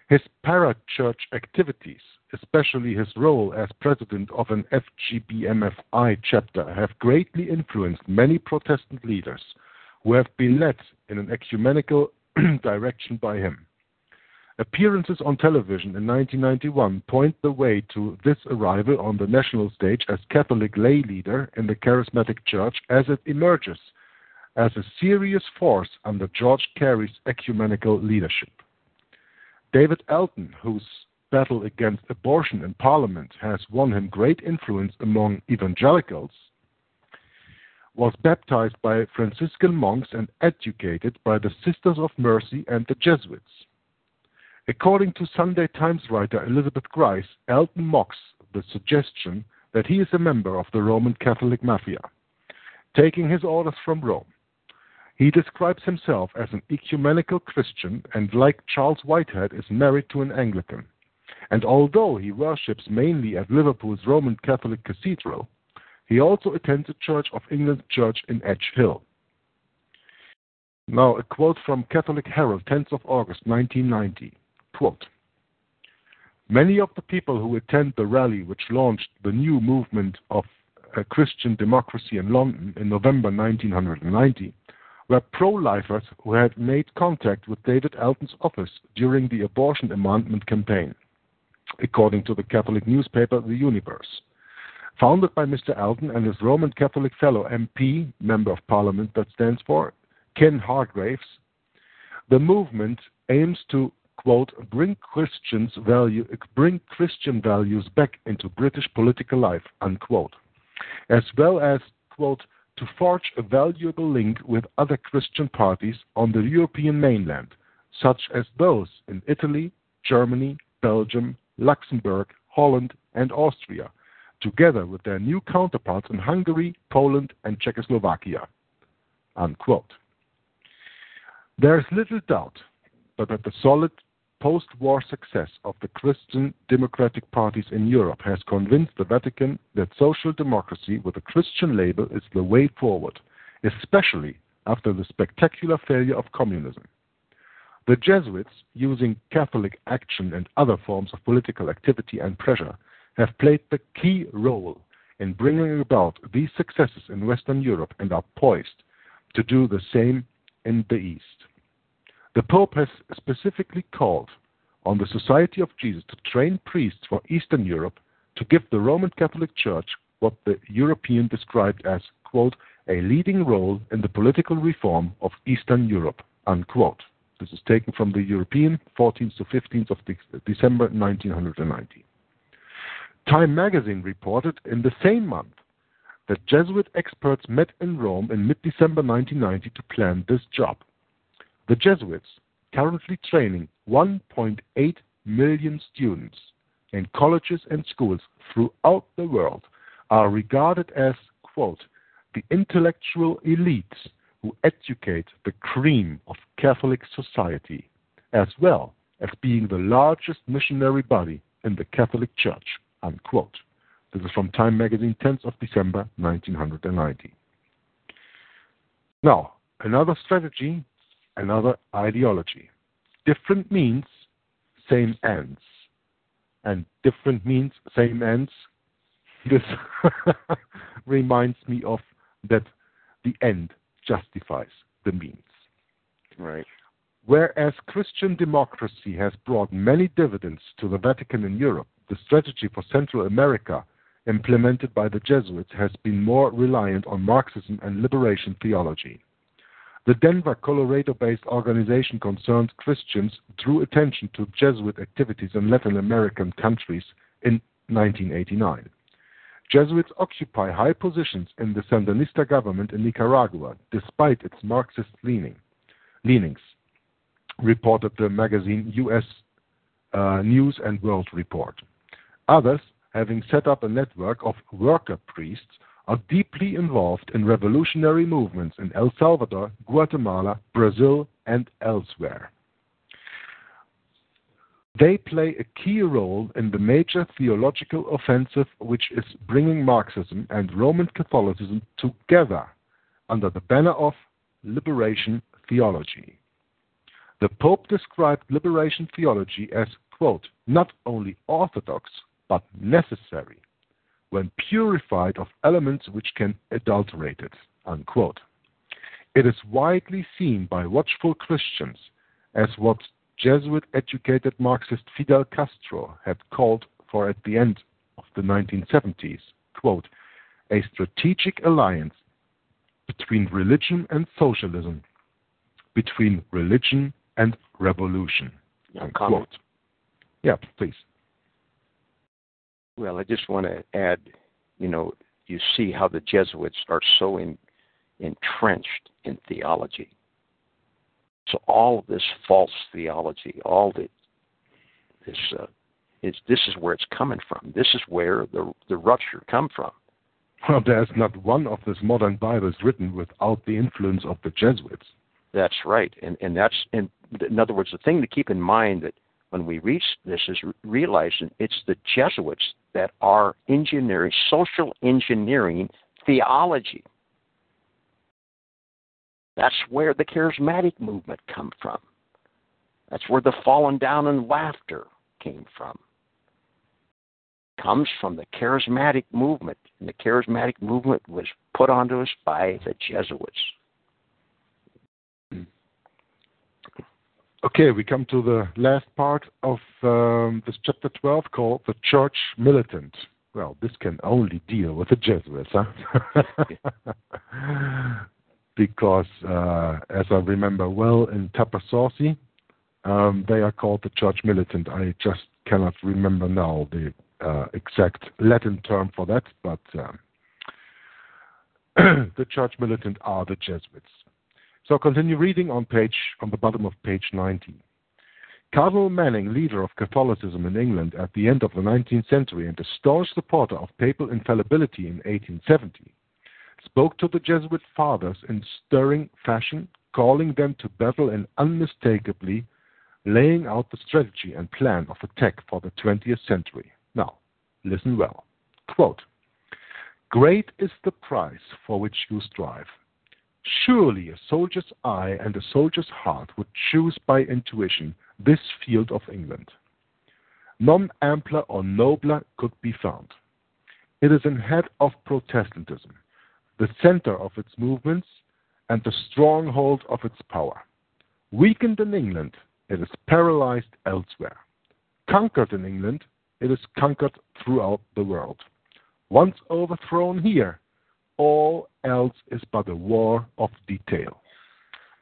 Speaker 1: His parachurch activities, especially his role as president of an FGBMFI chapter, have greatly influenced many Protestant leaders who have been led in an ecumenical direction by him. Appearances on television in 1991 point the way to this arrival on the national stage as Catholic lay leader in the Charismatic Church as it emerges as a serious force under George Carey's ecumenical leadership. David Alton, whose battle against abortion in Parliament has won him great influence among evangelicals, was baptized by Franciscan monks and educated by the Sisters of Mercy and the Jesuits. According to Sunday Times writer Elizabeth Grice, Alton mocks the suggestion that he is a member of the Roman Catholic Mafia, taking his orders from Rome. He describes himself as an ecumenical Christian and, like Charles Whitehead, is married to an Anglican. And although he worships mainly at Liverpool's Roman Catholic Cathedral, he also attends the Church of England Church in Edge Hill. Now, a quote from Catholic Herald, 10th of August 1990. Quote, Many of the people who attend the rally which launched the new movement of uh, Christian democracy in London in November 1990 were pro-lifers who had made contact with David Alton's office during the abortion amendment campaign, according to the Catholic newspaper The Universe. Founded by Mr. Alton and his Roman Catholic fellow MP, Member of Parliament that stands for, Ken Hargreaves, the movement aims to quote bring Christians value bring Christian values back into British political life unquote, as well as quote to forge a valuable link with other Christian parties on the European mainland, such as those in Italy, Germany, Belgium, Luxembourg, Holland, and Austria, together with their new counterparts in Hungary, Poland, and Czechoslovakia. Unquote. There is little doubt but that the solid post war success of the Christian democratic parties in Europe has convinced the Vatican that social democracy with a Christian label is the way forward, especially after the spectacular failure of communism. The Jesuits, using Catholic action and other forms of political activity and pressure, have played the key role in bringing about these successes in Western Europe and are poised to do the same in the East. The Pope has specifically called on the Society of Jesus to train priests for Eastern Europe to give the Roman Catholic Church what the European described as, quote, a leading role in the political reform of Eastern Europe, unquote. This is taken from the European, 14th to 15th of December 1990. Time magazine reported in the same month that Jesuit experts met in Rome in mid December 1990 to plan this job. The Jesuits, currently training 1.8 million students in colleges and schools throughout the world, are regarded as, quote, the intellectual elites who educate the cream of Catholic society, as well as being the largest missionary body in the Catholic Church, unquote. This is from Time magazine, 10th of December, 1990. Now, another strategy another ideology. Different means, same ends. And different means, same ends. This reminds me of that the end justifies the means.
Speaker 2: Right.
Speaker 1: Whereas Christian democracy has brought many dividends to the Vatican in Europe, the strategy for Central America implemented by the Jesuits has been more reliant on Marxism and liberation theology. The Denver, Colorado based organization Concerned Christians drew attention to Jesuit activities in Latin American countries in 1989. Jesuits occupy high positions in the Sandinista government in Nicaragua, despite its Marxist leaning, leanings, reported the magazine U.S. Uh, News and World Report. Others, having set up a network of worker priests, are deeply involved in revolutionary movements in El Salvador, Guatemala, Brazil, and elsewhere. They play a key role in the major theological offensive which is bringing Marxism and Roman Catholicism together under the banner of liberation theology. The Pope described liberation theology as, quote, not only orthodox, but necessary, when purified of elements which can adulterate it, unquote. It is widely seen by watchful Christians as what Jesuit educated Marxist Fidel Castro had called for at the end of the 1970s, quote, a strategic alliance between religion and socialism, between religion and revolution. Unquote. Yeah, please.
Speaker 2: Well, I just want to add, you know, you see how the Jesuits are so in, entrenched in theology. So all of this false theology, all the this uh, is this is where it's coming from. This is where the the rupture come from.
Speaker 1: Well, there's not one of this modern Bibles written without the influence of the Jesuits.
Speaker 2: That's right, and and that's in in other words, the thing to keep in mind that when we reach this is realizing it's the Jesuits that are engineering social engineering theology. That's where the charismatic movement come from. That's where the falling down and laughter came from. Comes from the charismatic movement, and the charismatic movement was put onto us by the Jesuits.
Speaker 1: Okay, we come to the last part of um, this chapter 12 called The Church Militant. Well, this can only deal with the Jesuits, huh? because, uh, as I remember well, in Tapasosi, um, they are called the Church Militant. I just cannot remember now the uh, exact Latin term for that, but um, the Church Militant are the Jesuits. So continue reading on the bottom of page 19. Cardinal Manning, leader of Catholicism in England at the end of the 19th century and a staunch supporter of papal infallibility in 1870, spoke to the Jesuit fathers in stirring fashion, calling them to battle and unmistakably laying out the strategy and plan of attack for the 20th century. Now, listen well. Quote, Great is the prize for which you strive. Surely a soldier's eye and a soldier's heart would choose by intuition this field of England. None ampler or nobler could be found. It is an head of Protestantism, the center of its movements, and the stronghold of its power. Weakened in England, it is paralyzed elsewhere. Conquered in England, it is conquered throughout the world. Once overthrown here, all else is but a war of detail.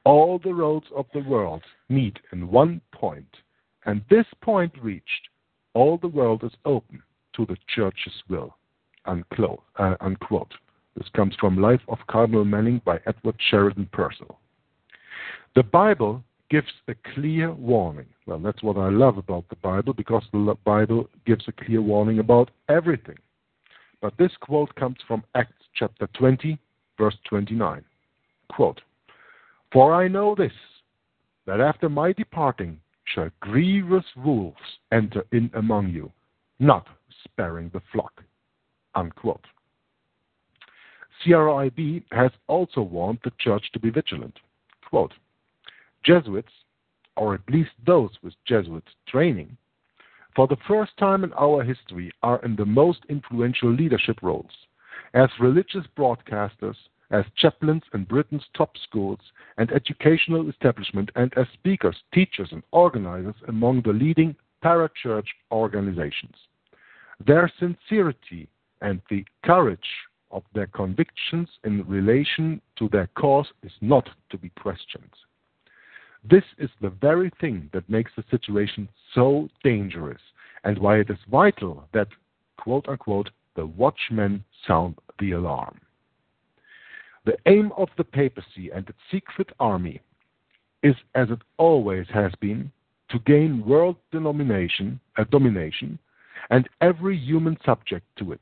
Speaker 1: All the roads of the world meet in one point, and this point reached, all the world is open to the Church's will. Uh, unquote. This comes from Life of Cardinal Manning by Edward Sheridan Purcell. The Bible gives a clear warning. Well, that's what I love about the Bible because the Bible gives a clear warning about everything. But this quote comes from Acts chapter 20, verse 29. Quote, For I know this, that after my departing shall grievous wolves enter in among you, not sparing the flock. Unquote. CRIB has also warned the church to be vigilant. Quote, Jesuits, or at least those with Jesuit training, for the first time in our history are in the most influential leadership roles as religious broadcasters, as chaplains in Britain's top schools and educational establishment, and as speakers, teachers, and organizers among the leading parachurch organizations. Their sincerity and the courage of their convictions in relation to their cause is not to be questioned. This is the very thing that makes the situation so dangerous and why it is vital that, quote unquote, the watchmen sound the alarm. The aim of the papacy and its secret army is, as it always has been, to gain world denomination, uh, domination and every human subject to it.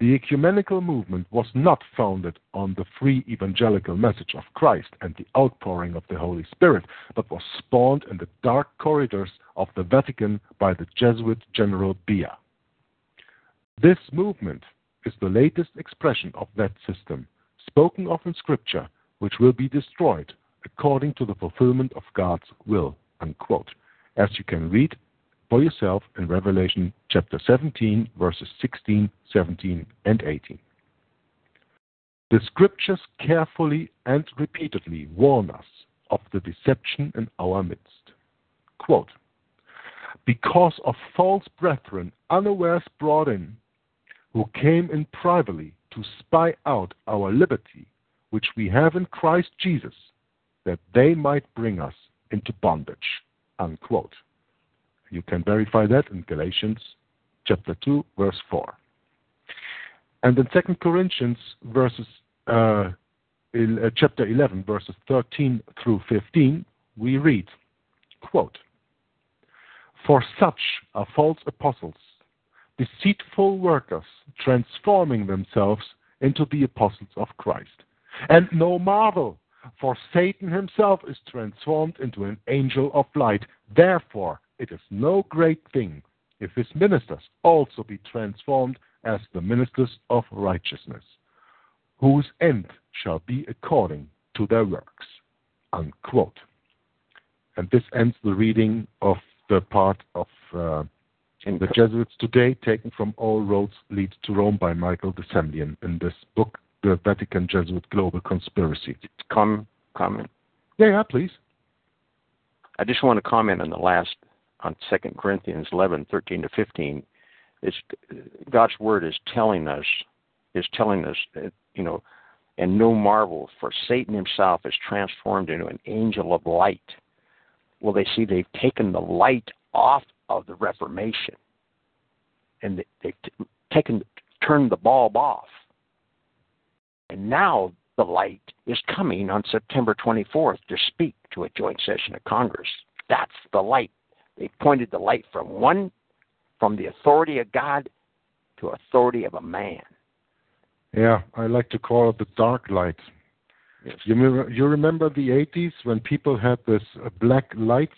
Speaker 1: The ecumenical movement was not founded on the free evangelical message of Christ and the outpouring of the Holy Spirit, but was spawned in the dark corridors of the Vatican by the Jesuit General Bea. This movement is the latest expression of that system, spoken of in Scripture, which will be destroyed according to the fulfillment of God's will. Unquote. As you can read for yourself in Revelation chapter 17, verses 16, 17, and 18. The scriptures carefully and repeatedly warn us of the deception in our midst. Quote, because of false brethren unawares brought in, who came in privately to spy out our liberty, which we have in Christ Jesus, that they might bring us into bondage. Unquote. You can verify that in Galatians chapter 2, verse 4. And in 2 Corinthians verses, uh, in, uh, chapter 11, verses 13 through 15, we read, quote, For such are false apostles, deceitful workers, transforming themselves into the apostles of Christ. And no marvel, for Satan himself is transformed into an angel of light. Therefore, it is no great thing if his ministers also be transformed as the ministers of righteousness, whose end shall be according to their works. Unquote. And this ends the reading of the part of uh, the Jesuits today, taken from All Roads Lead to Rome by Michael de Semlyen in this book, The Vatican Jesuit Global Conspiracy.
Speaker 2: Comment, comment.
Speaker 1: Yeah, yeah, please.
Speaker 2: I just want to comment on the last on Second Corinthians 11, 13 to 15, it's, God's word is telling us, is telling us, that, you know, and no marvel, for Satan himself is transformed into an angel of light. Well, they see they've taken the light off of the Reformation, and they've t- taken, turned the bulb off. And now the light is coming on September 24th to speak to a joint session of Congress. That's the light they pointed the light from one, from the authority of God to authority of a man.
Speaker 1: Yeah, I like to call it the dark light.
Speaker 2: Yes.
Speaker 1: You, remember, you remember the 80s when people had this black lights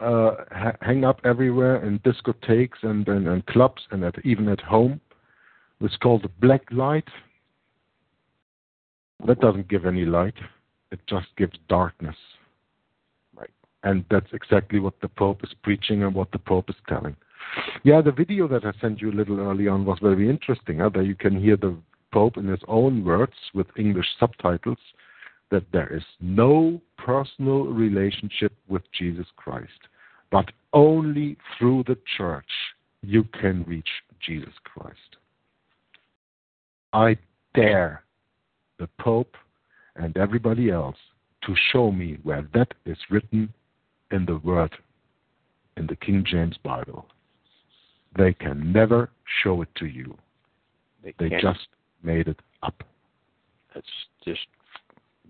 Speaker 1: uh, ha- hang up everywhere in discotheques and, and, and clubs and at, even at home? It's called the black light. That doesn't give any light. It just gives darkness. Right. And that's exactly what the Pope is preaching and what the Pope is telling. Yeah, the video that I sent you a little early on was very interesting. Huh? There you can hear the Pope in his own words with English subtitles that there is no personal relationship with Jesus Christ, but only through the church you can reach Jesus Christ. I dare the Pope and everybody else to show me where that is written in the Word, in the King James Bible. They can never show it to you.
Speaker 2: They,
Speaker 1: They just made it up.
Speaker 2: That's just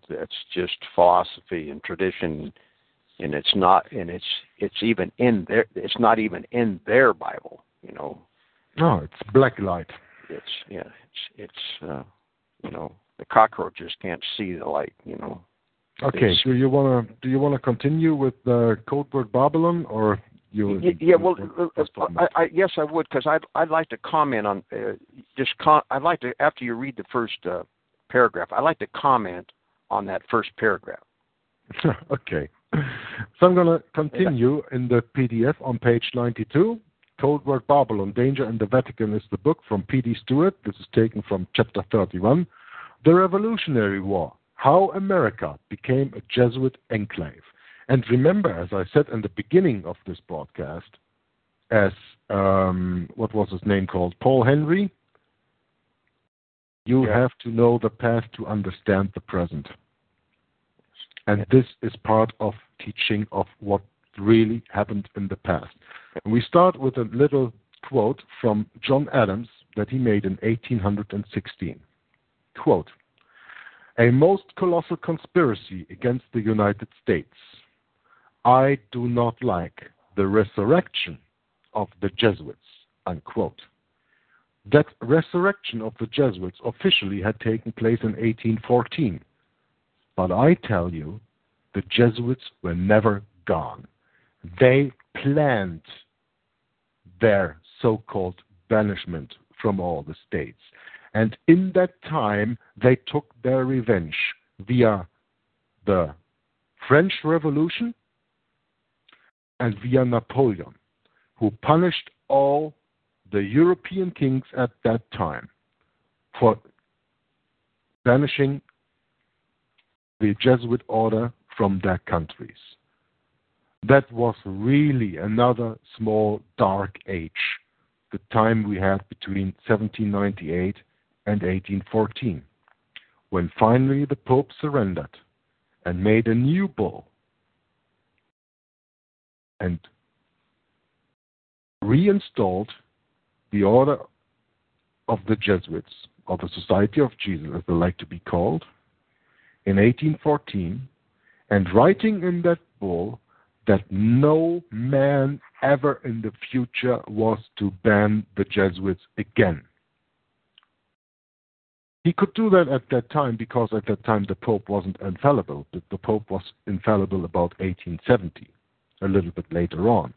Speaker 2: that's just philosophy and tradition, and it's not, and it's it's even in their, it's not even in their Bible. You know,
Speaker 1: No, it's black light.
Speaker 2: it's yeah, it's it's uh, you know, the cockroaches can't see the light. You know,
Speaker 1: Okay, do you wanna do you wanna continue with the code word Babylon or you?
Speaker 2: Yeah, well, uh, uh, I, I, yes, I would because I'd I'd like to comment on uh, just con- I'd like to after you read the first uh, paragraph, I'd like to comment on that first paragraph.
Speaker 1: okay. So I'm going to continue in the PDF on page 92. Code Word Babylon, Danger in the Vatican is the book from P.D. Stuart. This is taken from chapter 31. The Revolutionary War, How America Became a Jesuit Enclave. And remember, as I said in the beginning of this broadcast, as um, what was his name called? Paul Henry. You
Speaker 2: Yeah.
Speaker 1: have to know the past to understand the present. And this is part of teaching of what really happened in the past. And we start with a little quote from John Adams that he made in 1816. Quote, a most colossal conspiracy against the United States. I do not like the resurrection of the Jesuits. Unquote. That resurrection of the Jesuits officially had taken place in 1814. But I tell you, the Jesuits were never gone. They planned their so called banishment from all the states. And in that time, they took their revenge via the French Revolution and via Napoleon, who punished all the European kings at that time for banishing the Jesuit order from their countries. That was really another small dark age, the time we had between 1798 and 1814, when finally the Pope surrendered and made a new bull and reinstalled the order of the Jesuits, or the Society of Jesus, as they like to be called, in 1814, and writing in that bull that no man ever in the future was to ban the Jesuits again. He could do that at that time because at that time the Pope wasn't infallible. The, Pope was infallible about 1870, a little bit later on.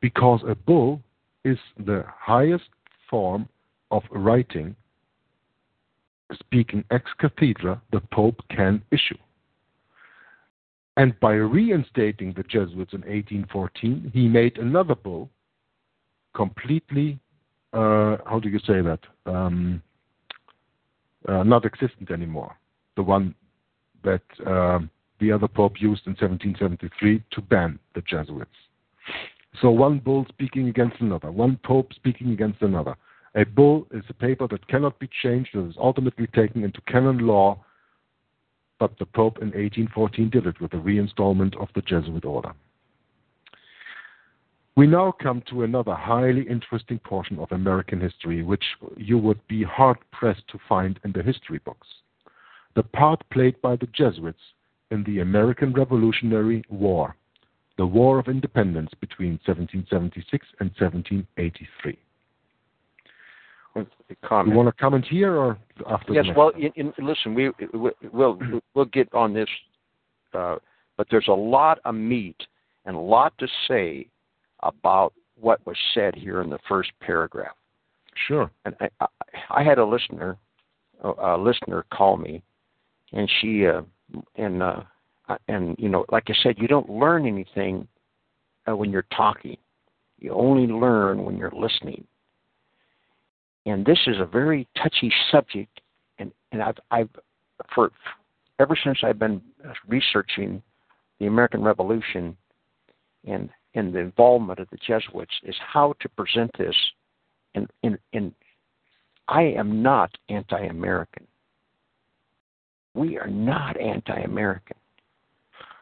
Speaker 1: Because a bull is the highest form of writing, speaking ex cathedra, the Pope can issue. And by reinstating the Jesuits in 1814, he made another bull completely, uh, how do you say that? Um, uh, not existent anymore. The one that uh, the other Pope used in 1773 to ban the Jesuits. So one bull speaking against another, one pope speaking against another. A bull is a paper that cannot be changed, that is ultimately taken into canon law, but the Pope in 1814 did it with the reinstallment of the Jesuit order. We now come to another highly interesting portion of American history, which you would be hard pressed to find in the history books. The part played by the Jesuits in the American Revolutionary War the War of Independence between 1776 and 1783. You want to comment here or after?
Speaker 2: Yes. Well, in, in, listen, we, we will we'll get on this, uh, but there's a lot of meat and a lot to say about what was said here in the first paragraph.
Speaker 1: Sure.
Speaker 2: And I, I, I had a listener, a, a listener call me, and she uh, and uh, and you know, like I said, you don't learn anything uh, when you're talking. You only learn when you're listening. And this is a very touchy subject, and and I've I've for ever since I've been researching the American Revolution and and the involvement of the Jesuits is how to present this. And and and I am not anti-American. We are not anti-American.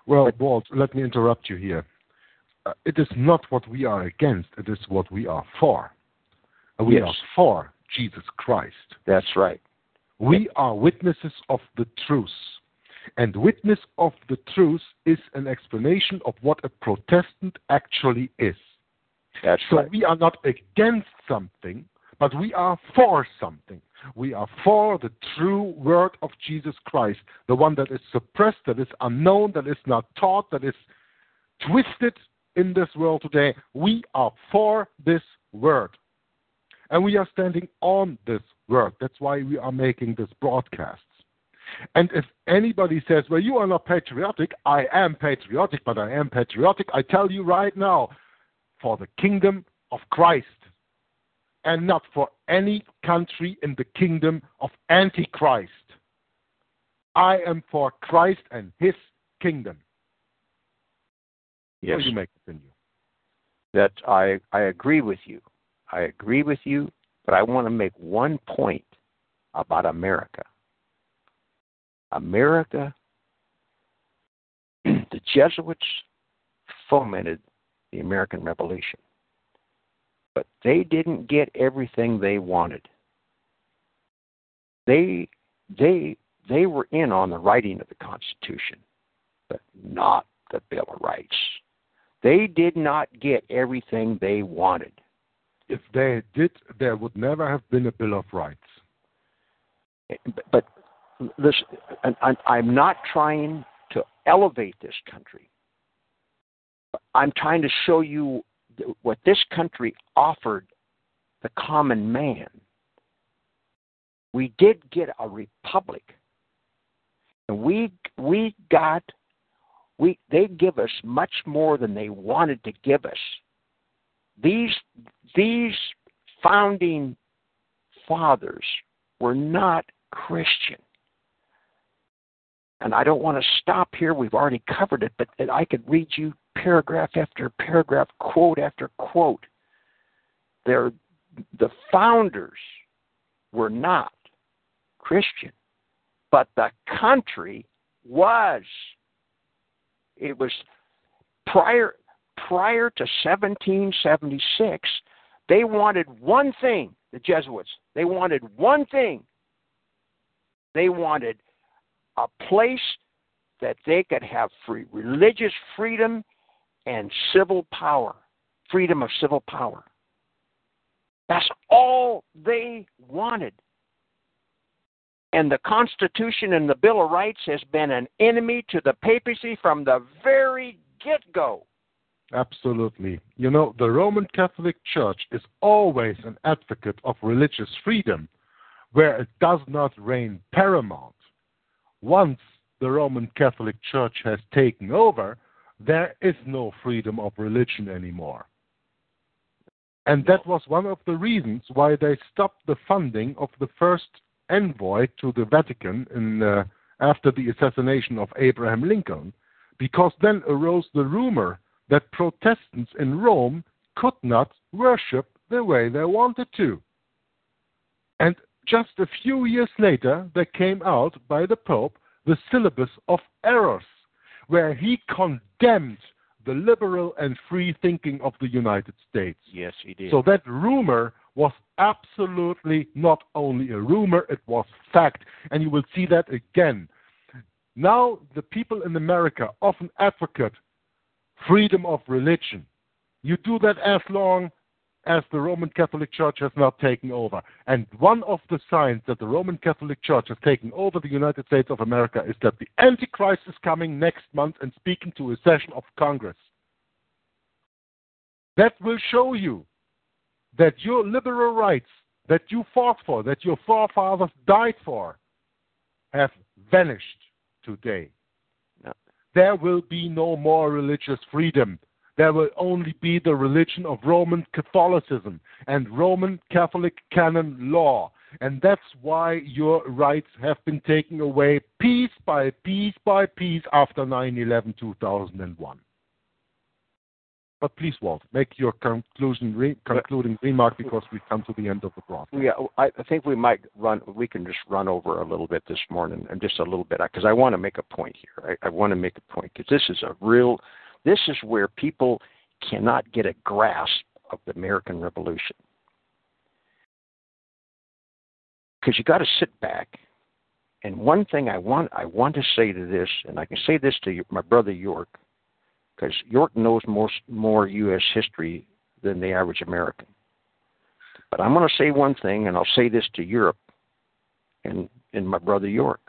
Speaker 1: Well, but, Walt, let me interrupt you here. Uh, it is not what we are against, it is what we are for. We
Speaker 2: yes.
Speaker 1: are for Jesus Christ.
Speaker 2: That's right.
Speaker 1: We are witnesses of the truth. And witness of the truth is an explanation of what a Protestant actually is.
Speaker 2: That's
Speaker 1: so
Speaker 2: right.
Speaker 1: we are not against something, but we are for something. We are for the true word of Jesus Christ, the one that is suppressed, that is unknown, that is not taught, that is twisted in this world today. We are for this word. And we are standing on this word. That's why we are making this broadcast. And if anybody says, well, you are not patriotic, I am patriotic, but I am patriotic, I tell you right now, for the kingdom of Christ and not for any country in the kingdom of Antichrist. I am for Christ and his kingdom.
Speaker 2: Yes.
Speaker 1: you make opinion?
Speaker 2: That I, I agree with you. I agree with you, but I want to make one point about America. America, the Jesuits fomented the American Revolution. But they didn't get everything they wanted. They they they were in on the writing of the Constitution, but not the Bill of Rights. They did not get everything they wanted.
Speaker 1: If they did, there would never have been a Bill of Rights.
Speaker 2: But listen, I'm not trying to elevate this country. I'm trying to show you what this country offered the common man. We did get a republic, and we we got we they give us much more than they wanted to give us. These these founding fathers were not Christian. And I don't want to stop here. We've already covered it, but I could read you paragraph after paragraph, quote after quote. They're, the founders were not Christian, but the country was. It was prior prior to 1776. They wanted one thing. The Jesuits. They wanted one thing. They wanted a place that they could have free religious freedom and civil power, freedom of civil power. That's all they wanted. And the Constitution and the Bill of Rights has been an enemy to the papacy from the very get go.
Speaker 1: Absolutely. You know, the Roman Catholic Church is always an advocate of religious freedom where it does not reign paramount. Once the Roman Catholic Church has taken over, there is no freedom of religion anymore. And that was one of the reasons why they stopped the funding of the first envoy to the Vatican in, uh, after the assassination of Abraham Lincoln, because then arose the rumor that Protestants in Rome could not worship the way they wanted to. And just a few years later, there came out by the Pope the syllabus of errors, where he condemned the liberal and free thinking of the United States.
Speaker 2: Yes, he did.
Speaker 1: So that rumor was absolutely not only a rumor, it was fact. And you will see that again. Now, the people in America often advocate freedom of religion. You do that as long as the Roman Catholic Church has not taken over. And one of the signs that the Roman Catholic Church has taken over the United States of America is that the Antichrist is coming next month and speaking to a session of Congress. That will show you that your liberal rights that you fought for, that your forefathers died for, have vanished today. There will be no more religious freedom there will only be the religion of Roman Catholicism and Roman Catholic canon law. And that's why your rights have been taken away piece by piece by piece after 9 11 2001. But please, Walt, make your conclusion re- concluding remark because we've come to the end of the broadcast.
Speaker 2: Yeah, I think we might run. We can just run over a little bit this morning, and just a little bit, because I want to make a point here. I, I want to make a point because this is a real this is where people cannot get a grasp of the American Revolution. Because you got to sit back. And one thing I want I want to say to this, and I can say this to my brother York, because York knows more more U.S. history than the average American. But I'm going to say one thing, and I'll say this to Europe and and my brother York.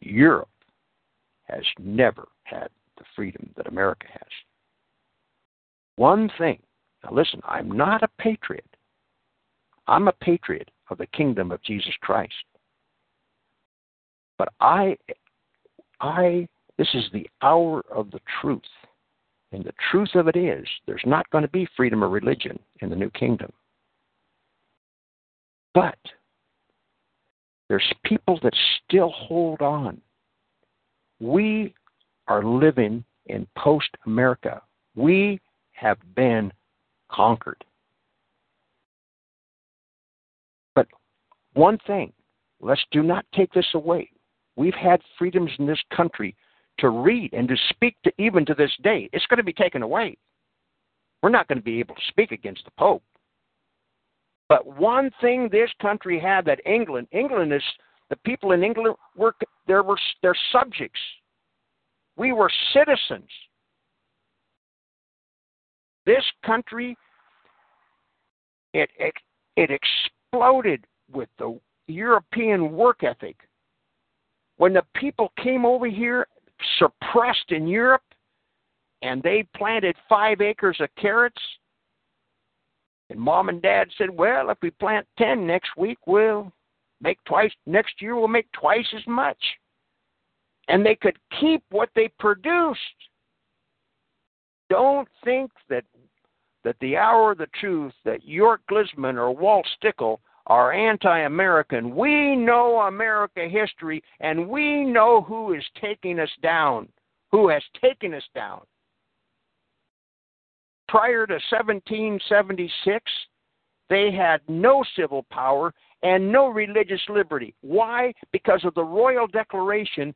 Speaker 2: Europe has never had the freedom that America has. One thing, now listen, I'm not a patriot. I'm a patriot of the kingdom of Jesus Christ. But I, I, this is the hour of the truth. And the truth of it is, there's not going to be freedom of religion in the new kingdom. But there's people that still hold on. We are living in post America. We have been conquered. But one thing, let's do not take this away. We've had freedoms in this country to read and to speak to even to this day. It's going to be taken away. We're not going to be able to speak against the Pope. But one thing this country had that England, England is the people in England were there were their subjects. We were citizens. This country, it it, it exploded with the European work ethic. When the people came over here, suppressed in Europe, and they planted five acres of carrots, and mom and dad said, Well, if we plant 10 next week, we'll make twice, next year, we'll make twice as much. And they could keep what they produced. Don't think that that the hour of the truth, that York Glisman or Walt Stickle are anti American. We know America history and we know who is taking us down, who has taken us down prior to 1776, they had no civil power and no religious liberty. Why? Because of the Royal Declaration,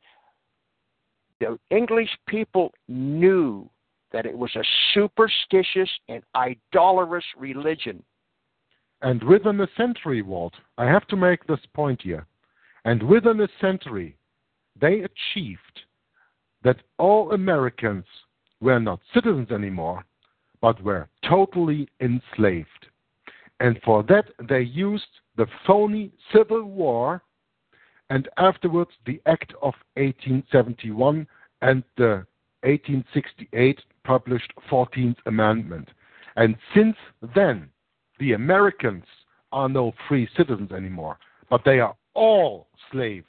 Speaker 2: the English people knew that it was a superstitious and idolatrous religion.
Speaker 1: And within a century, Walt, I have to make this point here. And within a century, they achieved that all Americans were not citizens anymore, but were totally enslaved. And for that, they used the phony Civil War and afterwards the Act of 1871 and the 1868 published 14th Amendment. And since then, the Americans are no free citizens anymore, but they are all slaves.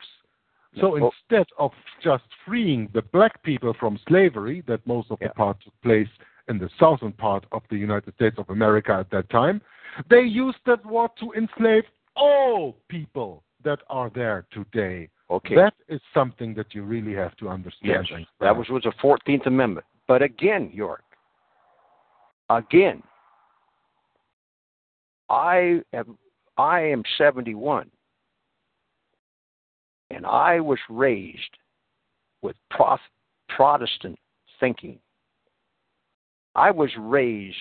Speaker 1: So oh. instead of just freeing the black people from slavery, that most of the part took place in the southern part of the United States of America at that time, they used that war to enslave all people that are there today.
Speaker 2: Okay.
Speaker 1: That is something that you really have to understand.
Speaker 2: Yes, that was was the Fourteenth Amendment. But again, York, again, I am I am seventy one, and I was raised with prof, Protestant thinking. I was raised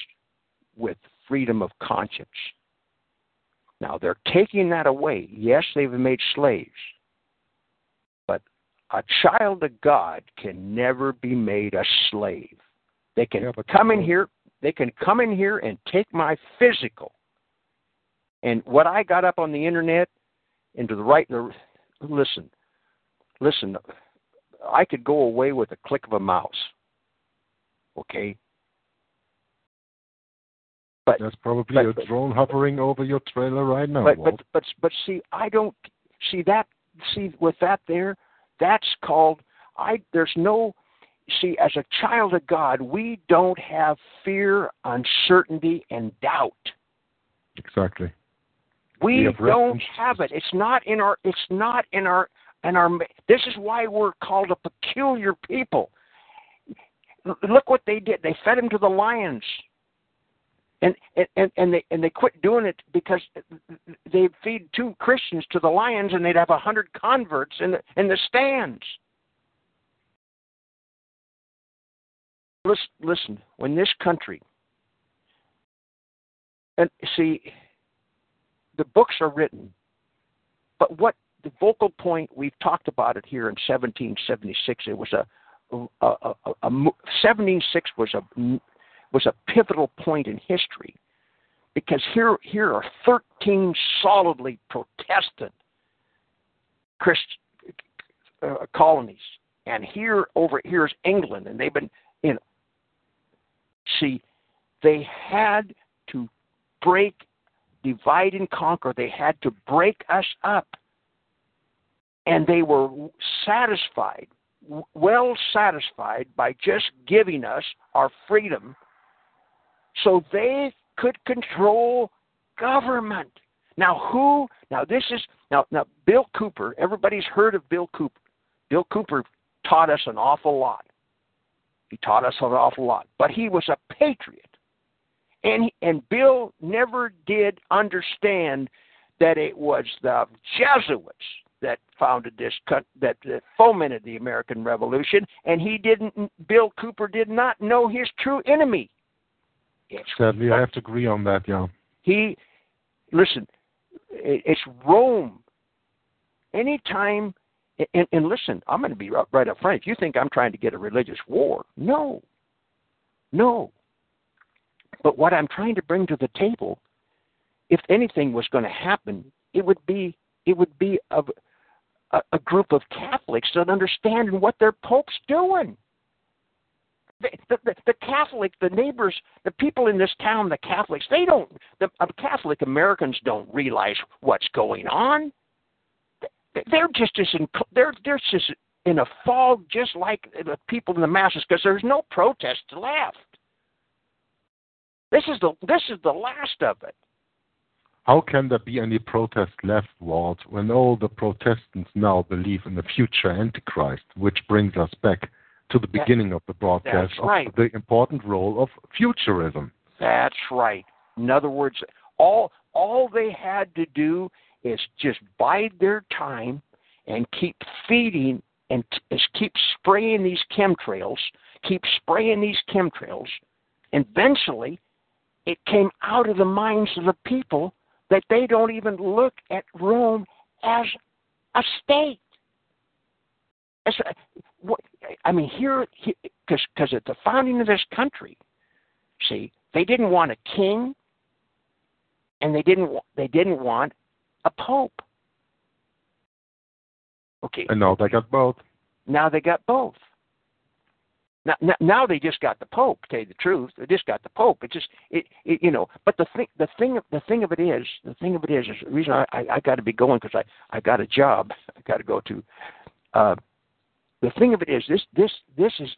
Speaker 2: with freedom of conscience. Now they're taking that away. Yes, they've made slaves. But a child of God can never be made a slave. They can
Speaker 1: Yeah,
Speaker 2: come in here, they can come in here and take my physical. And what I got up on the internet into the right the listen. Listen, I could go away with a click of a mouse. Okay? But
Speaker 1: There's probably
Speaker 2: but-
Speaker 1: a
Speaker 2: but-
Speaker 1: drone hovering over your trailer right now.
Speaker 2: but
Speaker 1: Walt.
Speaker 2: but but but see i don't see that see with that there that's called i there's no see as a child of god we don't have fear uncertainty and doubt
Speaker 1: exactly.
Speaker 2: We
Speaker 1: have
Speaker 2: don't have it. It's not in our it's not in our in our this is why we're called a peculiar people. Look what they did. They fed him to the lions. And and and they and they quit doing it because they feed two Christians to the lions and they'd have a hundred converts in the in the stands. Listen, listen. When this country and see, the books are written, but what the vocal point we've talked about it here in 1776. It was a a, a, a, a mo- 76 was a was a pivotal point in history because here here are 13 solidly Protestant Christ uh, colonies, and here over here's England, and they've been you know see they had to break, divide and conquer. They had to break us up, and they were satisfied, well satisfied by just giving us our freedom so they could control government. Now who now this is now now Bill Cooper, everybody's heard of Bill Cooper. Bill Cooper taught us an awful lot. He taught us an awful lot. But he was a patriot. And and Bill never did understand that it was the Jesuits that founded this that, that fomented the American Revolution, and he didn't. Bill Cooper did not know his true enemy. It's
Speaker 1: Sadly, I have to agree on that. Yeah.
Speaker 2: he listen. It's Rome. Anytime, and, and listen, I'm going to be right up front. If you think I'm trying to get a religious war, no, no. But what I'm trying to bring to the table, if anything was going to happen, it would be it would be of a, a group of Catholics that understand what their Pope's doing. The, the, the, Catholic, the neighbors, the people in this town, the Catholics, they don't, the uh, Catholic Americans don't realize what's going on. They- They're just as in, they're they're just in a fog, just like the people in the masses, because there's no protest left. This is the this is the last of it.
Speaker 1: How can there be any protest left, Walt, when all the Protestants now believe in the future Antichrist, which brings us back to the
Speaker 2: That-
Speaker 1: beginning of the broadcast
Speaker 2: right.
Speaker 1: of the important role of futurism.
Speaker 2: That's right. In other words, all all they had to do is just bide their time and keep feeding and is keep spraying these chemtrails, keep spraying these chemtrails. And eventually, it came out of the minds of the people that they don't even look at Rome as a state. As a, what, I mean, here, because because at the founding of this country, see, they didn't want a king, and they didn't they didn't want a pope. Okay,
Speaker 1: And now they got both.
Speaker 2: now they got both. Now, now, they just got the Pope. To tell you the truth, they just got the Pope. It just, it, it you know. But the thing, the thing, the thing of it is, the thing of it is, is the reason I, I, I got to be going because I, I got a job. I got to go to. Uh, the thing of it is, this, this, this is,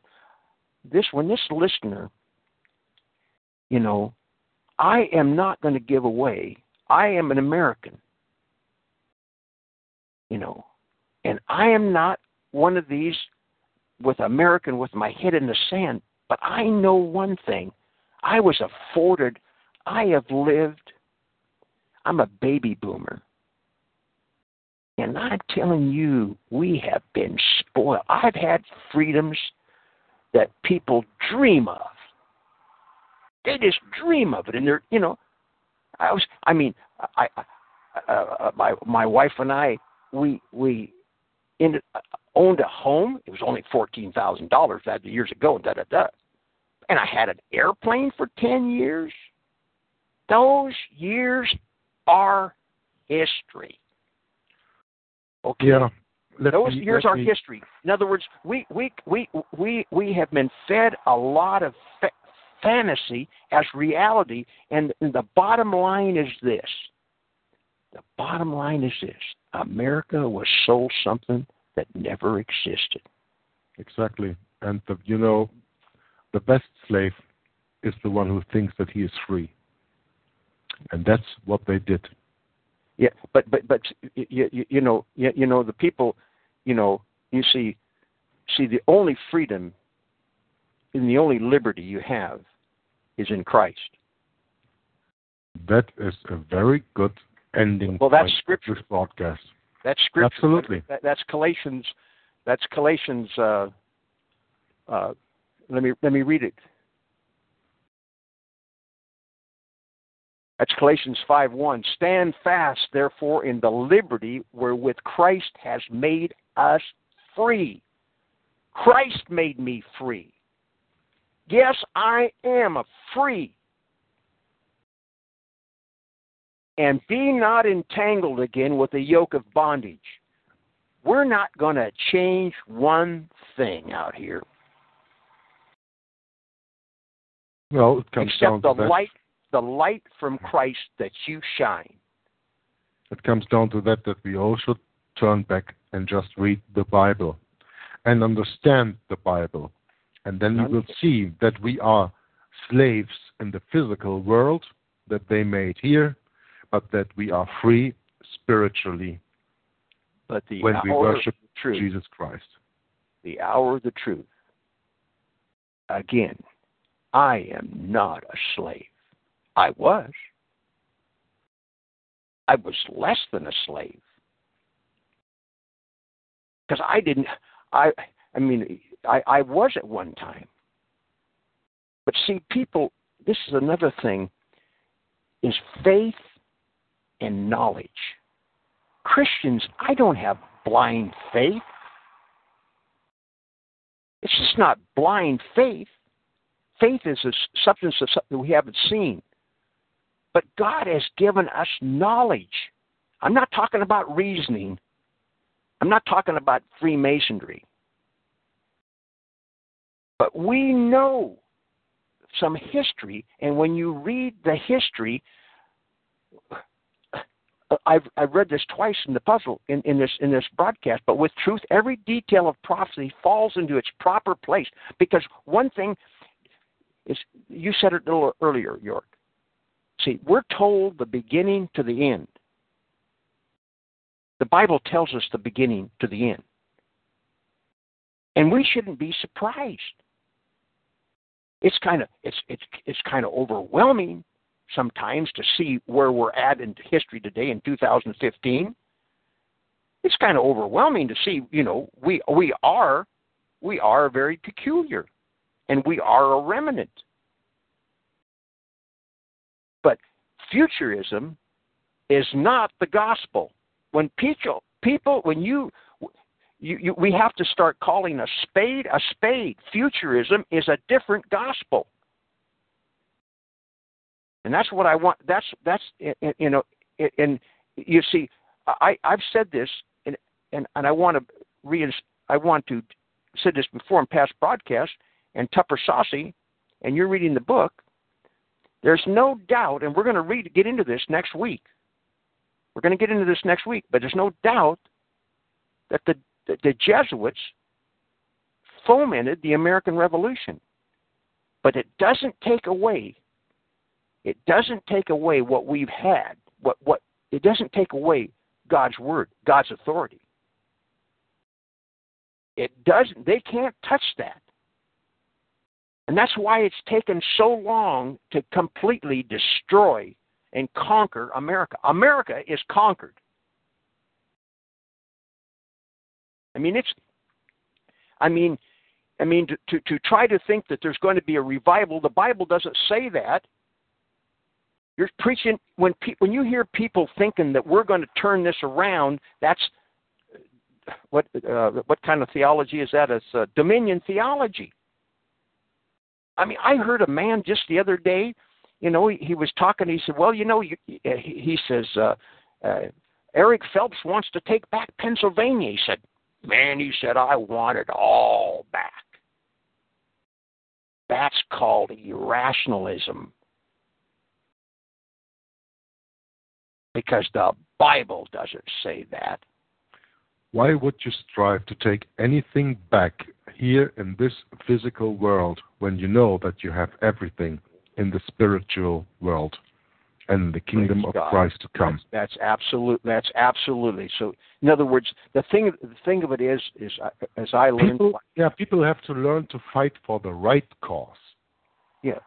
Speaker 2: this when this listener, you know, I am not going to give away. I am an American. You know, and I am not one of these with American with my head in the sand. But I know one thing. I was afforded, I have lived, I'm a baby boomer. And I'm telling you, we have been spoiled. I've had freedoms that people dream of. They just dream of it, and they're, you know, I was, I mean, I, I uh, my my wife and I, we we ended, owned a home. It was only fourteen thousand dollars that years ago. Da da da. And I had an airplane for ten years. Those years are history. Okay.
Speaker 1: Yeah. Let
Speaker 2: Those
Speaker 1: me-
Speaker 2: years are
Speaker 1: me-
Speaker 2: history. In other words, we we we we we have been fed a lot of fa- fantasy as reality, and the bottom line is this. The bottom line is this: America was sold something that never existed.
Speaker 1: Exactly. And the, you know, the best slave is the one who thinks that he is free. And that's what they did.
Speaker 2: Yeah, but but but you you, you know you, you know the people, you know you see, see the only freedom, and the only liberty you have, is in Christ.
Speaker 1: That is a very good ending
Speaker 2: Well, that's scripture.
Speaker 1: this broadcast.
Speaker 2: That's scripture.
Speaker 1: Absolutely.
Speaker 2: That, that's Galatians. That's Galatians. Uh, uh, let me let me read it. That's Galatians five one. Stand fast, therefore, in the liberty wherewith Christ has made us free. Christ made me free. Yes, I am a free. And be not entangled again with the yoke of bondage. We're not going to change one thing out here
Speaker 1: Well, it comes down
Speaker 2: except the
Speaker 1: to that.
Speaker 2: light, the light from Christ that you shine.
Speaker 1: It comes down to that that we all should turn back and just read the Bible and understand the Bible. And then we will see that we are slaves in the physical world that they made here, but that we are free spiritually
Speaker 2: But the
Speaker 1: when we worship
Speaker 2: truth,
Speaker 1: Jesus Christ.
Speaker 2: the hour of the truth. Again, I am not a slave. I was. I was less than a slave. because I didn't. I I mean I I was at one time. But see, people. This is another thing. Is faith and knowledge. Christians, I don't have blind faith. It's just not blind faith. Faith is a substance of something we haven't seen. But God has given us knowledge. I'm not talking about reasoning. I'm not talking about Freemasonry. But we know some history, and when you read the history, I've I've read this twice in the puzzle in, in this in this broadcast, but with truth, every detail of prophecy falls into its proper place. Because one thing is you said it a little earlier, York. See, we're told the beginning to the end. The Bible tells us the beginning to the end. And we shouldn't be surprised. It's kind of it's it's it's kind of overwhelming sometimes to see where we're at in history today in 2015. It's kind of overwhelming to see, you know, we we are we are very peculiar and we are a remnant. But futurism is not the gospel. When people people when you you, you, we have to start calling a spade a spade. Futurism is a different gospel and that's what I want. That's that's you know, and you see, I I've said this, and and and I want to re I want to said this before in past broadcasts, and Tupper Saussy, and you're reading the book. There's no doubt, and we're going to read get into this next week. We're going to get into this next week, but there's no doubt that the the, the Jesuits fomented the American Revolution. But it doesn't take away it doesn't take away what we've had. What what it doesn't take away God's word, God's authority. It doesn't. They can't touch that. And that's why it's taken so long to completely destroy and conquer America. America is conquered. I mean, it's. I mean, I mean to, to, to try to think that there's going to be a revival. The Bible doesn't say that. You're preaching when pe- when you hear people thinking that we're going to turn this around. That's what uh, what kind of theology is that? It's uh, dominion theology. I mean, I heard a man just the other day. You know, he, he was talking. He said, "Well, you know," he, he says, uh, uh, "Eric Phelps wants to take back Pennsylvania." He said, "Man," he said, "I want it all back." That's called irrationalism. Because the Bible doesn't say that.
Speaker 1: Why would you strive to take anything back here in this physical world when you know that you have everything in the spiritual world and the kingdom
Speaker 2: Praise
Speaker 1: of
Speaker 2: God.
Speaker 1: Christ to come?
Speaker 2: That's, that's absolute. That's absolutely so. In other words, the thing the thing of it is is uh, as I learned.
Speaker 1: People, yeah, people have to learn to fight for the right cause.
Speaker 2: Yeah.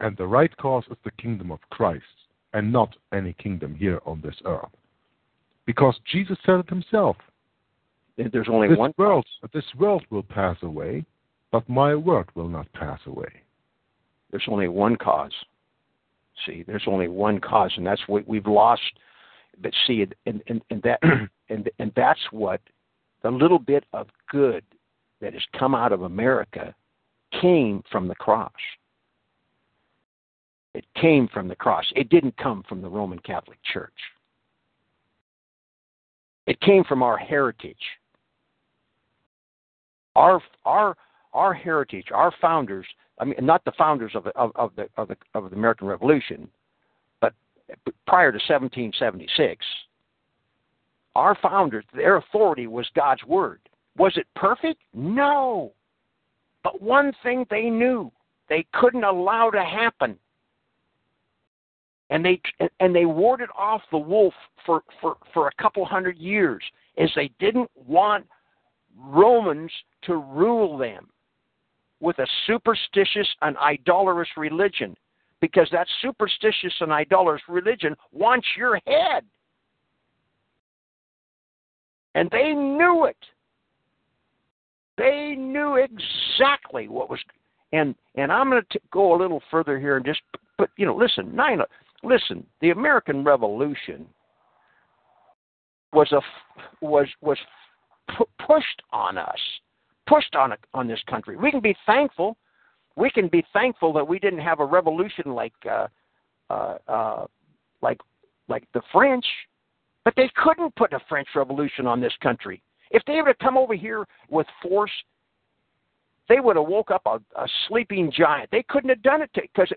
Speaker 1: And the right cause is the kingdom of Christ and not any kingdom here on this earth. Because Jesus said it himself.
Speaker 2: There's only
Speaker 1: this
Speaker 2: one.
Speaker 1: world, this world will pass away, but my word will not pass away.
Speaker 2: There's only one cause. See, there's only one cause, and that's what we've lost. But see, and and, and that and and that's what the little bit of good that has come out of America came from the cross. It came from the cross. It didn't come from the Roman Catholic Church. It came from our heritage. Our our our heritage, our founders. I mean, not the founders of the of, of the of the of the American Revolution, but prior to 1776, our founders, their authority was God's word. Was it perfect? No. But one thing they knew they couldn't allow to happen and they and they warded off the wolf for for for a couple hundred years as they didn't want Romans to rule them with a superstitious and idolatrous religion because that superstitious and idolatrous religion wants your head. And they knew it. They knew exactly what was, and and I'm going to go a little further here and just, but you know, listen, nine, listen, the American Revolution was a was was pu- pushed on us, pushed on a, on this country. We can be thankful. We can be thankful that we didn't have a revolution like uh, uh, uh, like like the French, but they couldn't put a French Revolution on this country. If they would have come over here with force, they would have woke up a, a sleeping giant. They couldn't have done it because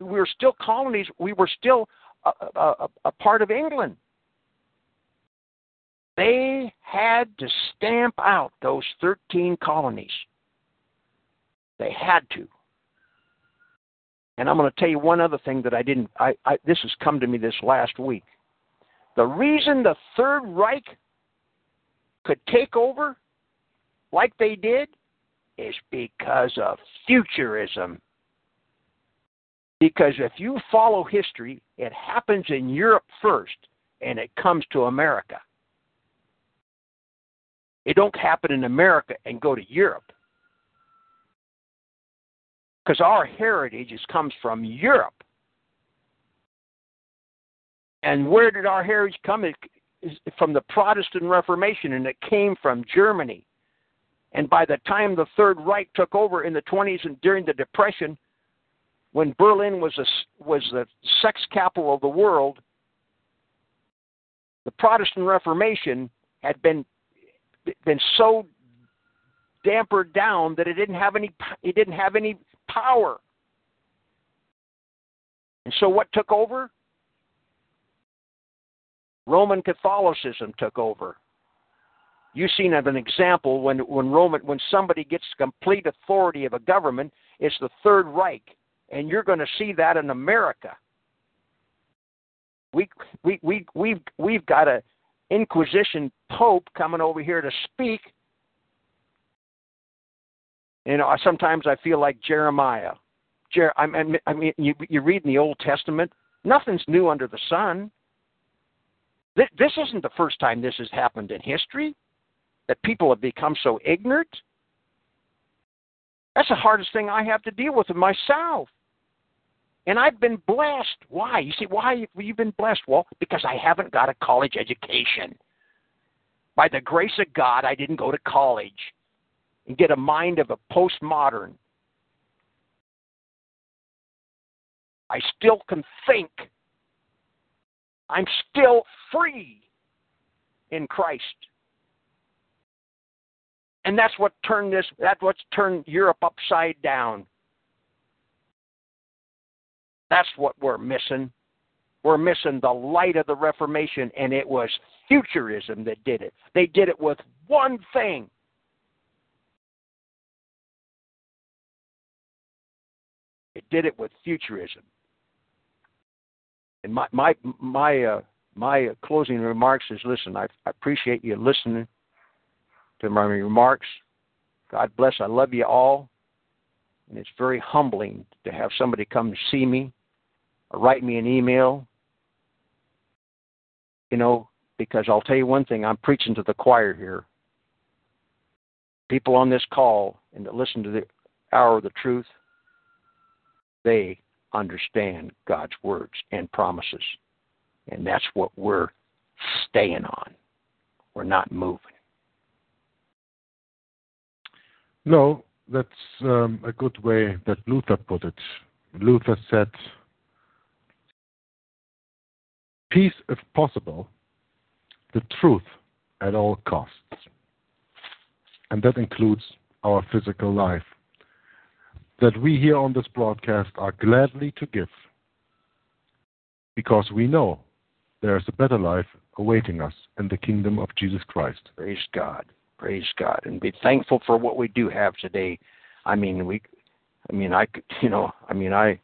Speaker 2: we were still colonies. We were still a, a, a part of England. They had to stamp out those 13 colonies. They had to. And I'm going to tell you one other thing that I didn't. I, I this has come to me this last week. The reason the Third Reich could take over like they did is because of futurism. Because if you follow history, it happens in Europe first and it comes to America. It don't happen in America and go to Europe. Because our heritage is, comes from Europe. And where did our heritage come? It, from the Protestant Reformation, and it came from Germany. And by the time the Third Reich took over in the 20s and during the Depression, when Berlin was a, was the sex capital of the world, the Protestant Reformation had been been so dampered down that it didn't have any it didn't have any power. And so what took over? Roman Catholicism took over. You've seen an example when when Roman when somebody gets complete authority of a government, it's the Third Reich, and you're going to see that in America. We we we we've we've got a Inquisition Pope coming over here to speak. You know, sometimes I feel like Jeremiah. Jer- I mean, I mean, you you read in the Old Testament, nothing's new under the sun. This isn't the first time this has happened in history, that people have become so ignorant. That's the hardest thing I have to deal with myself. And I've been blessed. Why? You see, why have you been blessed? Well, because I haven't got a college education. By the grace of God, I didn't go to college and get a mind of a postmodern. I still can think I'm still free in Christ. And that's what turned this that's what's turned Europe upside down. That's what we're missing. We're missing the light of the Reformation, and it was futurism that did it. They did it with one thing. It did it with futurism. And my my my uh, my closing remarks is: listen, I, I appreciate you listening to my remarks. God bless. I love you all, and it's very humbling to have somebody come to see me or write me an email. You know, because I'll tell you one thing: I'm preaching to the choir here. People on this call and that listen to the hour of the truth, they understand God's words and promises. And that's what we're staying on. We're not moving.
Speaker 1: No, that's um, a good way that Luther put it. Luther said, Peace if possible, the truth at all costs. And that includes our physical life that we here on this broadcast are gladly to give because we know there is a better life awaiting us in the kingdom of Jesus Christ.
Speaker 2: Praise God. Praise God. And be thankful for what we do have today. I mean, we, I mean, I, you know, I mean, I,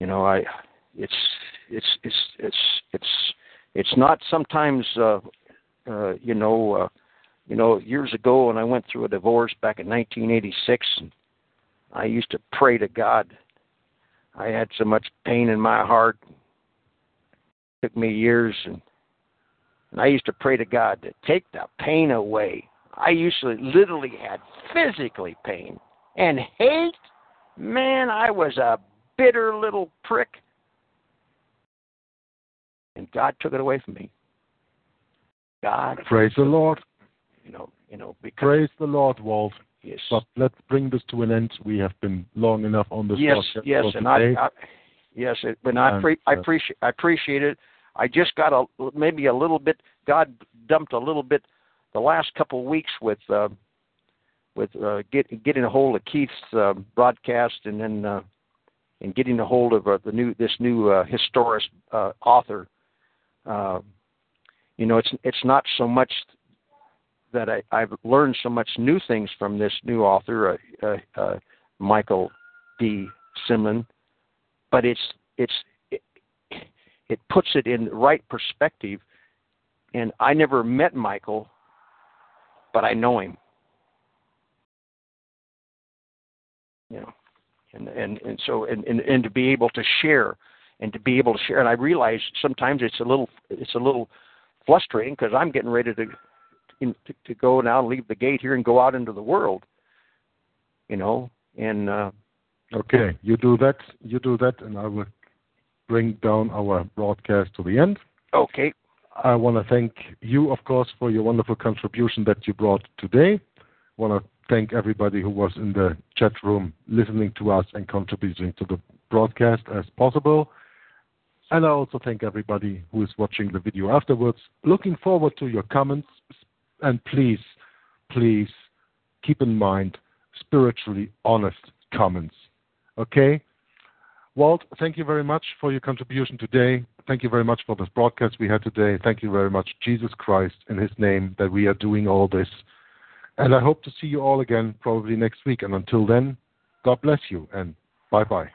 Speaker 2: you know, I, it's, it's, it's, it's, it's, it's not sometimes, uh, uh, you know, uh, you know, years ago when I went through a divorce back in 1986, I used to pray to God. I had so much pain in my heart. It took me years and and I used to pray to God to take the pain away. I usually literally had physically pain and hate. Man, I was a bitter little prick. And God took it away from me. God
Speaker 1: Praise the Lord.
Speaker 2: you know, you know, because
Speaker 1: Praise the Lord, Walt.
Speaker 2: yes,
Speaker 1: But let's bring this to an end. We have been long enough on this
Speaker 2: yes, yes, and I. I yes, it, and I, pre- I
Speaker 1: uh,
Speaker 2: appreciate, I appreciate it. I just got a maybe a little bit. God dumped a little bit the last couple of weeks with uh, with uh, get, getting a hold of Keith's uh, broadcast, and then uh, and getting a hold of uh, the new this new uh, uh, author. Uh, you know, it's it's not so much that I, I've learned so much new things from this new author, uh, uh, uh, Michael de Semlyen, but it's it's it, puts it in the right perspective. And I never met Michael, but I know him. You know, and and and so and and, and to be able to share and to be able to share, and I realize sometimes it's a little it's a little frustrating because I'm getting ready to to, to go now and leave the gate here and go out into the world. You know, and uh,
Speaker 1: Okay, you do that. You do that, and I will bring down our broadcast to the end.
Speaker 2: okay,
Speaker 1: I want to thank you, of course, for your wonderful contribution that you brought today. I want to thank everybody who was in the chat room listening to us and contributing to the broadcast as possible. And I also thank everybody who is watching the video afterwards. Looking forward to your comments. And please, please keep in mind spiritually honest comments. Okay? Walt, thank you very much for your contribution today. Thank you very much for this broadcast we had today. Thank you very much, Jesus Christ, in His name, that we are doing all this. And I hope to see you all again probably next week. And until then, God bless you and bye bye.